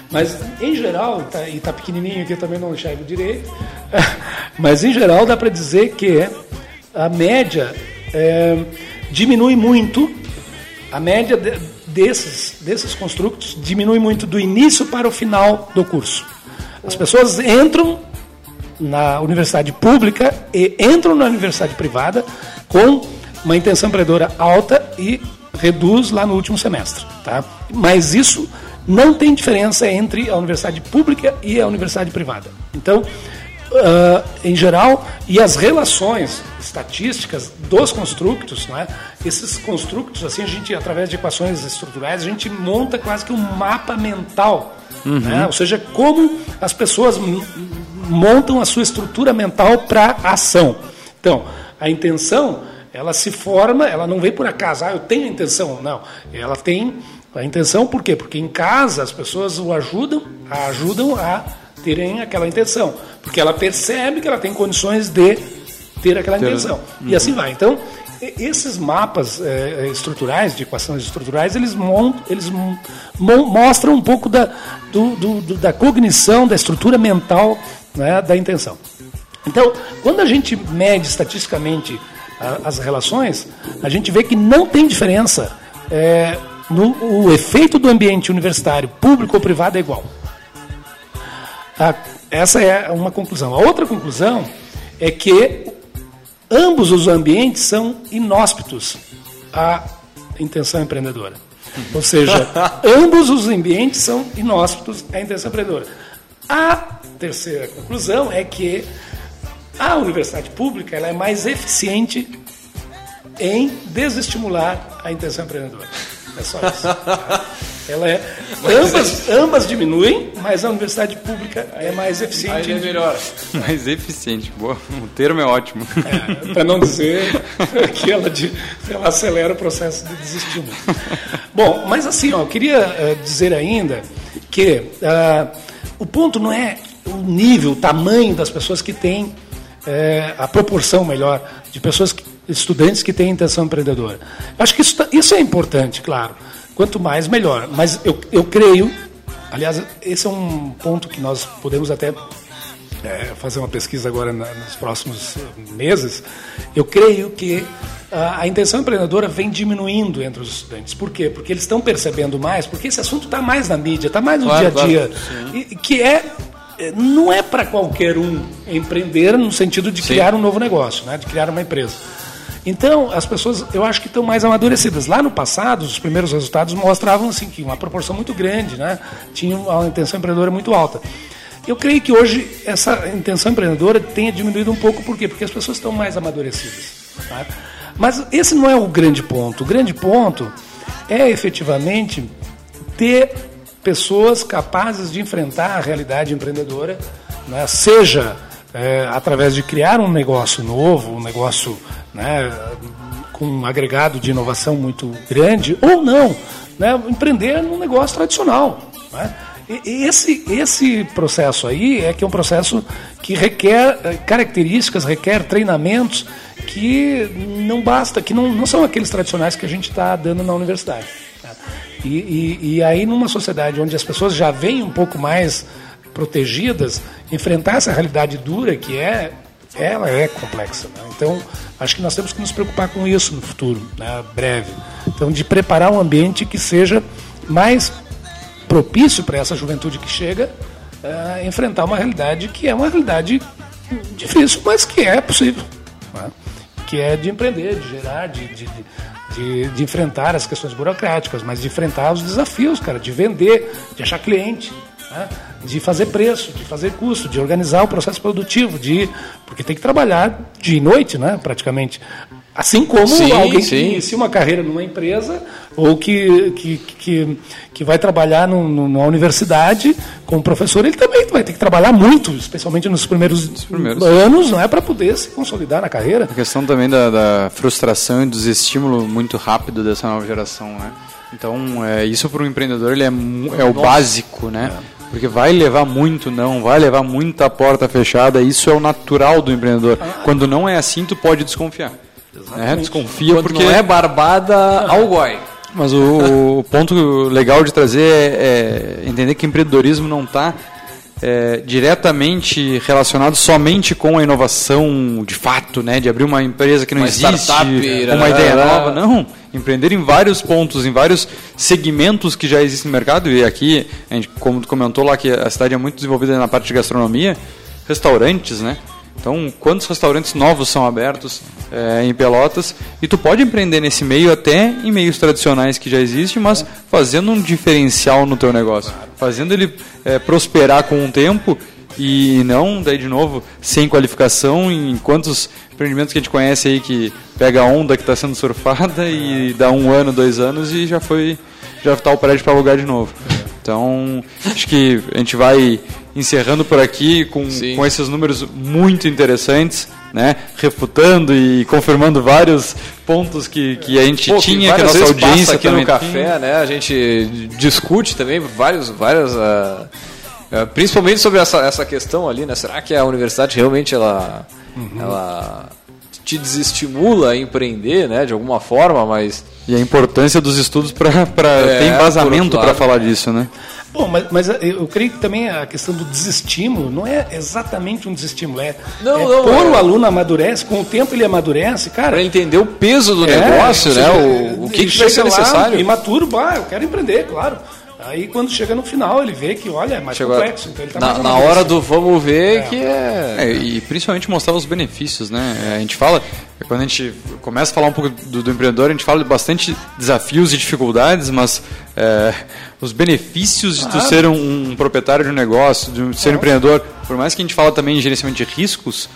Mas em geral, tá, e tá pequenininho aqui eu também não enxergo direito, mas em geral dá para dizer que a média é, diminui muito, a média de- desses, desses construtos diminui muito do início para o final do curso. As pessoas entram na universidade pública e entram na universidade privada com uma intenção empreendedora alta e reduz lá no último semestre. Tá? Mas isso não tem diferença entre a universidade pública e a universidade privada. Então, ah, em geral, e as relações estatísticas dos construtos, não é? Esses construtos, assim, a gente, através de equações estruturais, a gente monta quase que um mapa mental, Uhum. né? ou seja, como as pessoas montam a sua estrutura mental para a ação. Então, a intenção, ela se forma, ela não vem por acaso, ah, eu tenho a intenção, não. Ela tem a intenção por quê? Porque em casa as pessoas o ajudam, a ajudam a terem aquela intenção, porque ela percebe que ela tem condições de ter aquela Ter- intenção. E assim vai. Então, esses mapas eh, estruturais, de equações estruturais, eles, mon- eles mo- mo- mostram um pouco da, do- do- do- da cognição, da estrutura mental né, da intenção. Então, quando a gente mede estatisticamente a- as relações, a gente vê que não tem diferença. eh, no, o efeito do ambiente universitário, público ou privado, é igual. A- essa é uma conclusão. A outra conclusão é que ambos os ambientes são inóspitos à intenção empreendedora. Ou seja, ambos os ambientes são inóspitos à intenção empreendedora. A terceira conclusão é que a universidade pública ela é mais eficiente em desestimular a intenção empreendedora. É só isso. Ela é, ambas, ambas diminuem, mas a universidade pública é mais eficiente. Aí é melhor. Mais eficiente, boa. O termo é ótimo. para não dizer que ela, de- ela acelera o processo de desestímulo. Bom, mas assim, ó, eu queria eh, dizer ainda que ah, o ponto não é o nível, o tamanho das pessoas que têm eh, a proporção melhor de pessoas, que, estudantes que têm intenção empreendedora. Acho que isso, tá- isso é importante, claro. Quanto mais, melhor. Mas eu, eu creio, aliás, esse é um ponto que nós podemos até é, fazer uma pesquisa agora na- nos próximos eh, meses, eu creio que ah, a intenção empreendedora vem diminuindo entre os estudantes. Por quê? Porque eles estão percebendo mais, porque esse assunto está mais na mídia, está mais no Claro, dia a dia. claro, e, que é é, não é para qualquer um empreender no sentido de criar um novo negócio, né? de criar uma empresa. Então, as pessoas, eu acho que estão mais amadurecidas. Lá no passado, os primeiros resultados mostravam assim que uma proporção muito grande, né? Tinha uma intenção empreendedora muito alta. Eu creio que hoje essa intenção empreendedora tenha diminuído um pouco, por quê? Porque as pessoas estão mais amadurecidas. tá? Mas esse não é o grande ponto. O grande ponto é efetivamente ter pessoas capazes de enfrentar a realidade empreendedora, né? seja é, através de criar um negócio novo, um negócio né, com um agregado de inovação muito grande, ou não, né, empreender num negócio tradicional. Né? Esse, esse processo aí é que é um processo que requer eh, características, requer treinamentos que não basta, que não, não são aqueles tradicionais que a gente está dando na universidade. né? E, e, e aí, numa sociedade onde as pessoas já vêm um pouco mais protegidas, enfrentar essa realidade dura que é, ela é complexa. né? Então, acho que nós temos que nos preocupar com isso no futuro, né? breve. Então, de preparar um ambiente que seja mais propício para essa juventude que chega eh, enfrentar uma realidade que é uma realidade difícil, mas que é possível. né? Que é de empreender, de gerar, de, de, de- de enfrentar as questões burocráticas, mas de enfrentar os desafios, cara, de vender, de achar cliente, né? de fazer preço, de fazer custo, de organizar o processo produtivo, de porque tem que trabalhar dia e noite, né, praticamente. Assim como Sim, alguém sim. que inicia uma carreira numa empresa ou que, que, que, que vai trabalhar num- num- numa universidade como professor, ele também vai ter que trabalhar muito, especialmente nos primeiros, primeiros. anos, não é para poder se consolidar na carreira. A questão também da, da frustração e do desestímulo muito rápido dessa nova geração, né? Então, é, isso para o empreendedor ele é, é o básico, né? Porque vai levar muito não, vai levar muita porta fechada, isso é o natural do empreendedor. Quando não é assim, tu pode desconfiar. Né? Desconfia Quando porque não é barbada, algoi. mas o, o ponto legal de trazer é, é entender que empreendedorismo não está diretamente relacionado somente com a inovação de fato, né, de abrir uma empresa que não Uma existe, startup, uma né? ideia nova. Não, empreender em vários pontos, em vários segmentos que já existem no mercado. E aqui, a gente, como tu comentou lá, que a cidade é muito desenvolvida na parte de gastronomia, restaurantes, né? Então, quantos restaurantes novos são abertos eh, em Pelotas? E tu pode empreender nesse meio até em meios tradicionais que já existem, mas fazendo um diferencial no teu negócio, fazendo ele eh, prosperar com o tempo e não, daí de novo, sem qualificação. Em quantos empreendimentos que a gente conhece aí que pega a onda que está sendo surfada e dá um ano, dois anos e já foi, já está o prédio para alugar de novo. Então, acho que a gente vai encerrando por aqui com, com esses números muito interessantes, né? refutando e confirmando vários pontos que, que a gente Pô, tinha, que a nossa vezes passa audiência aqui no café, né? A gente discute também vários, várias, ah, principalmente sobre essa, essa questão ali, né? Será que a universidade realmente ela, ela te desestimula a empreender, né? De alguma forma, mas E a importância dos estudos para É, ter embasamento para falar disso, né? Bom, mas, mas eu creio que também a questão do desestímulo não é exatamente um desestímulo, é, Não, é não, quando é- o aluno amadurece, com o tempo ele amadurece, cara. para entender o peso do É, negócio, né? O, o que, que vai ser necessário. Imaturo, bah, eu quero empreender, claro. Aí quando chega no final, ele vê que, olha, é mais Chegou complexo. Então ele tá na, mais na hora do vamos ver que é. É, e principalmente mostrar os benefícios, né? É, A gente fala, quando a gente começa a falar um pouco do, do empreendedor, a gente fala de bastante desafios e dificuldades, mas é, os benefícios de tu Ah. ser um, um proprietário de um negócio, de ser um empreendedor, por mais que a gente fala também em gerenciamento de riscos,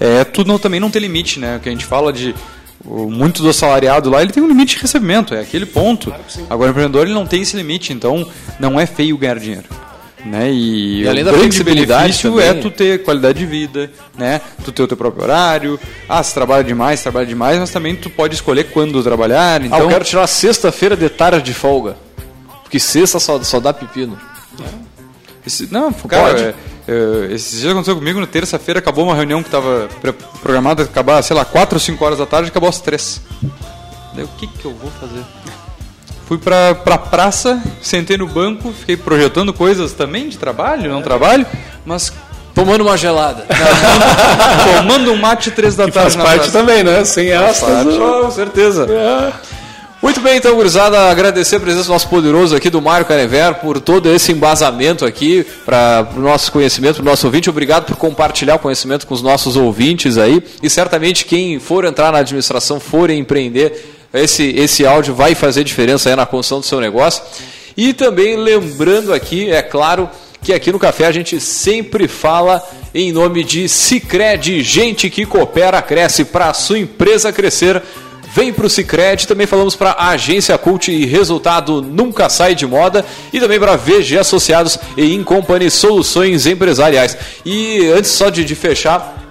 é, tu não, também não tem limite, né? O que a gente fala de muito do assalariado lá, ele tem um limite de recebimento, é aquele ponto. Agora o empreendedor ele não tem esse limite, então não é feio ganhar dinheiro. Né? E, E além da flexibilidade benefício também. é tu ter qualidade de vida, né? Tu ter o teu próprio horário. Ah, se trabalha demais, trabalha demais, mas também tu pode escolher quando trabalhar. Ah, Então, eu quero tirar sexta-feira de tarde de folga. Porque sexta só, só dá pepino. Esse- não, cara, pode? é, é, esses dias aconteceu comigo, na terça-feira acabou uma reunião que estava programada a acabar, sei lá, 4 ou 5 horas da tarde, acabou às 3. Daí o que que eu vou fazer? Fui pra, pra praça, sentei no banco, fiquei projetando coisas também de trabalho, não trabalho, mas Tomando uma gelada. tomando um mate três da tarde faz na parte praça. também, né? Sem estas. Com certeza. É. Muito bem, então, gurizada, agradecer a presença do nosso poderoso aqui, do Mário Canever, por todo esse embasamento aqui para o nosso conhecimento, para o nosso ouvinte. Obrigado por compartilhar o conhecimento com os nossos ouvintes aí. E certamente quem for entrar na administração, for empreender, esse, esse áudio vai fazer diferença aí na construção do seu negócio. E também lembrando aqui, é claro, que aqui no Café a gente sempre fala em nome de Cicred, gente que coopera, cresce para a sua empresa crescer. Vem para o Cicred, também falamos para a Agência Cult e resultado nunca sai de moda e também para VG Associados e Incompany Soluções Empresariais. E antes só de, de fechar,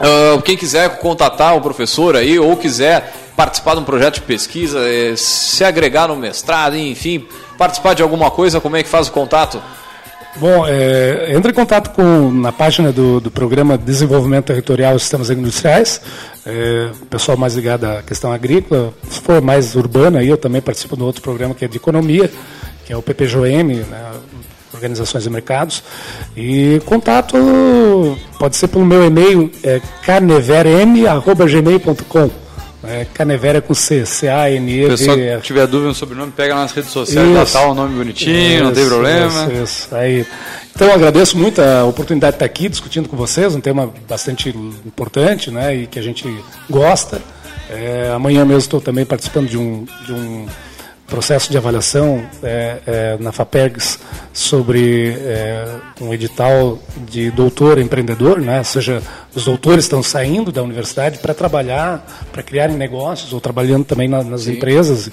ah, quem quiser contatar o professor aí ou quiser participar de um projeto de pesquisa, eh, se agregar no mestrado, enfim, participar de alguma coisa, como é que faz o contato? Bom, é, entre em contato com, na página do, do Programa de Desenvolvimento Territorial e Sistemas Industriais, é, pessoal mais ligado à questão agrícola, se for mais urbana, aí eu também participo de outro programa que é de economia, que é o PPJM, né, Organizações de Mercados, e contato pode ser pelo meu e-mail, é carneverm.gmail.com, é, Canevera com C, C-A-N-E-V-R. O pessoal que tiver dúvida no sobrenome, pega nas redes sociais, dá Isso. tal, o nome bonitinho, não tem Isso, problema. Isso, isso. Aí, então, agradeço muito a oportunidade de estar aqui discutindo com vocês, um tema bastante importante né, e que a gente gosta. É, amanhã mesmo estou também participando de um, de um processo de avaliação é, é, na FAPERGS sobre é, um edital de doutor empreendedor, né? ou seja, os doutores estão saindo da universidade para trabalhar, para criarem negócios ou trabalhando também na- nas empresas.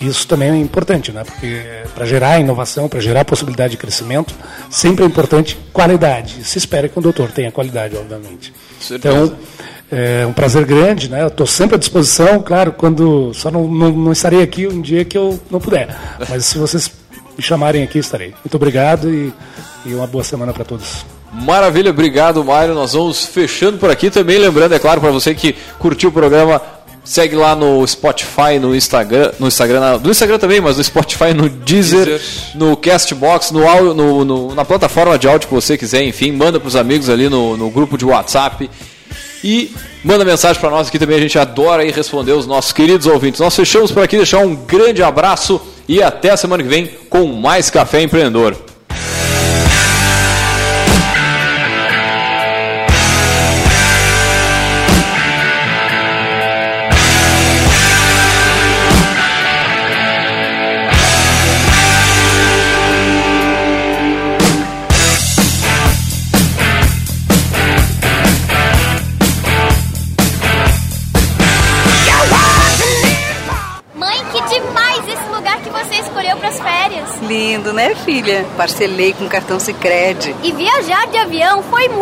Isso também é importante, né? porque para gerar inovação, para gerar possibilidade de crescimento, sempre é importante qualidade. Se espera que o doutor tenha qualidade, obviamente. Certeza. Então, É um prazer grande, né? Eu estou sempre à disposição, claro, quando só não, não, não estarei aqui um dia que eu não puder. Mas se vocês me chamarem aqui, estarei. Muito obrigado e, e uma boa semana para todos. Maravilha, obrigado, Mário. Nós vamos fechando por aqui também. Lembrando, é claro, para você que curtiu o programa, segue lá no Spotify, no Instagram, no Instagram, no Instagram também, mas no Spotify, no Deezer, Deezer. no Castbox, no, áudio, no, no, na plataforma de áudio que você quiser, enfim, manda para os amigos ali no, no grupo de WhatsApp e manda mensagem para nós aqui também. A gente adora aí responder os nossos queridos ouvintes. Nós fechamos por aqui, deixar um grande abraço e até a semana que vem com mais Café Empreendedor. Filha? Parcelei com cartão Sicredi. E viajar de avião foi muito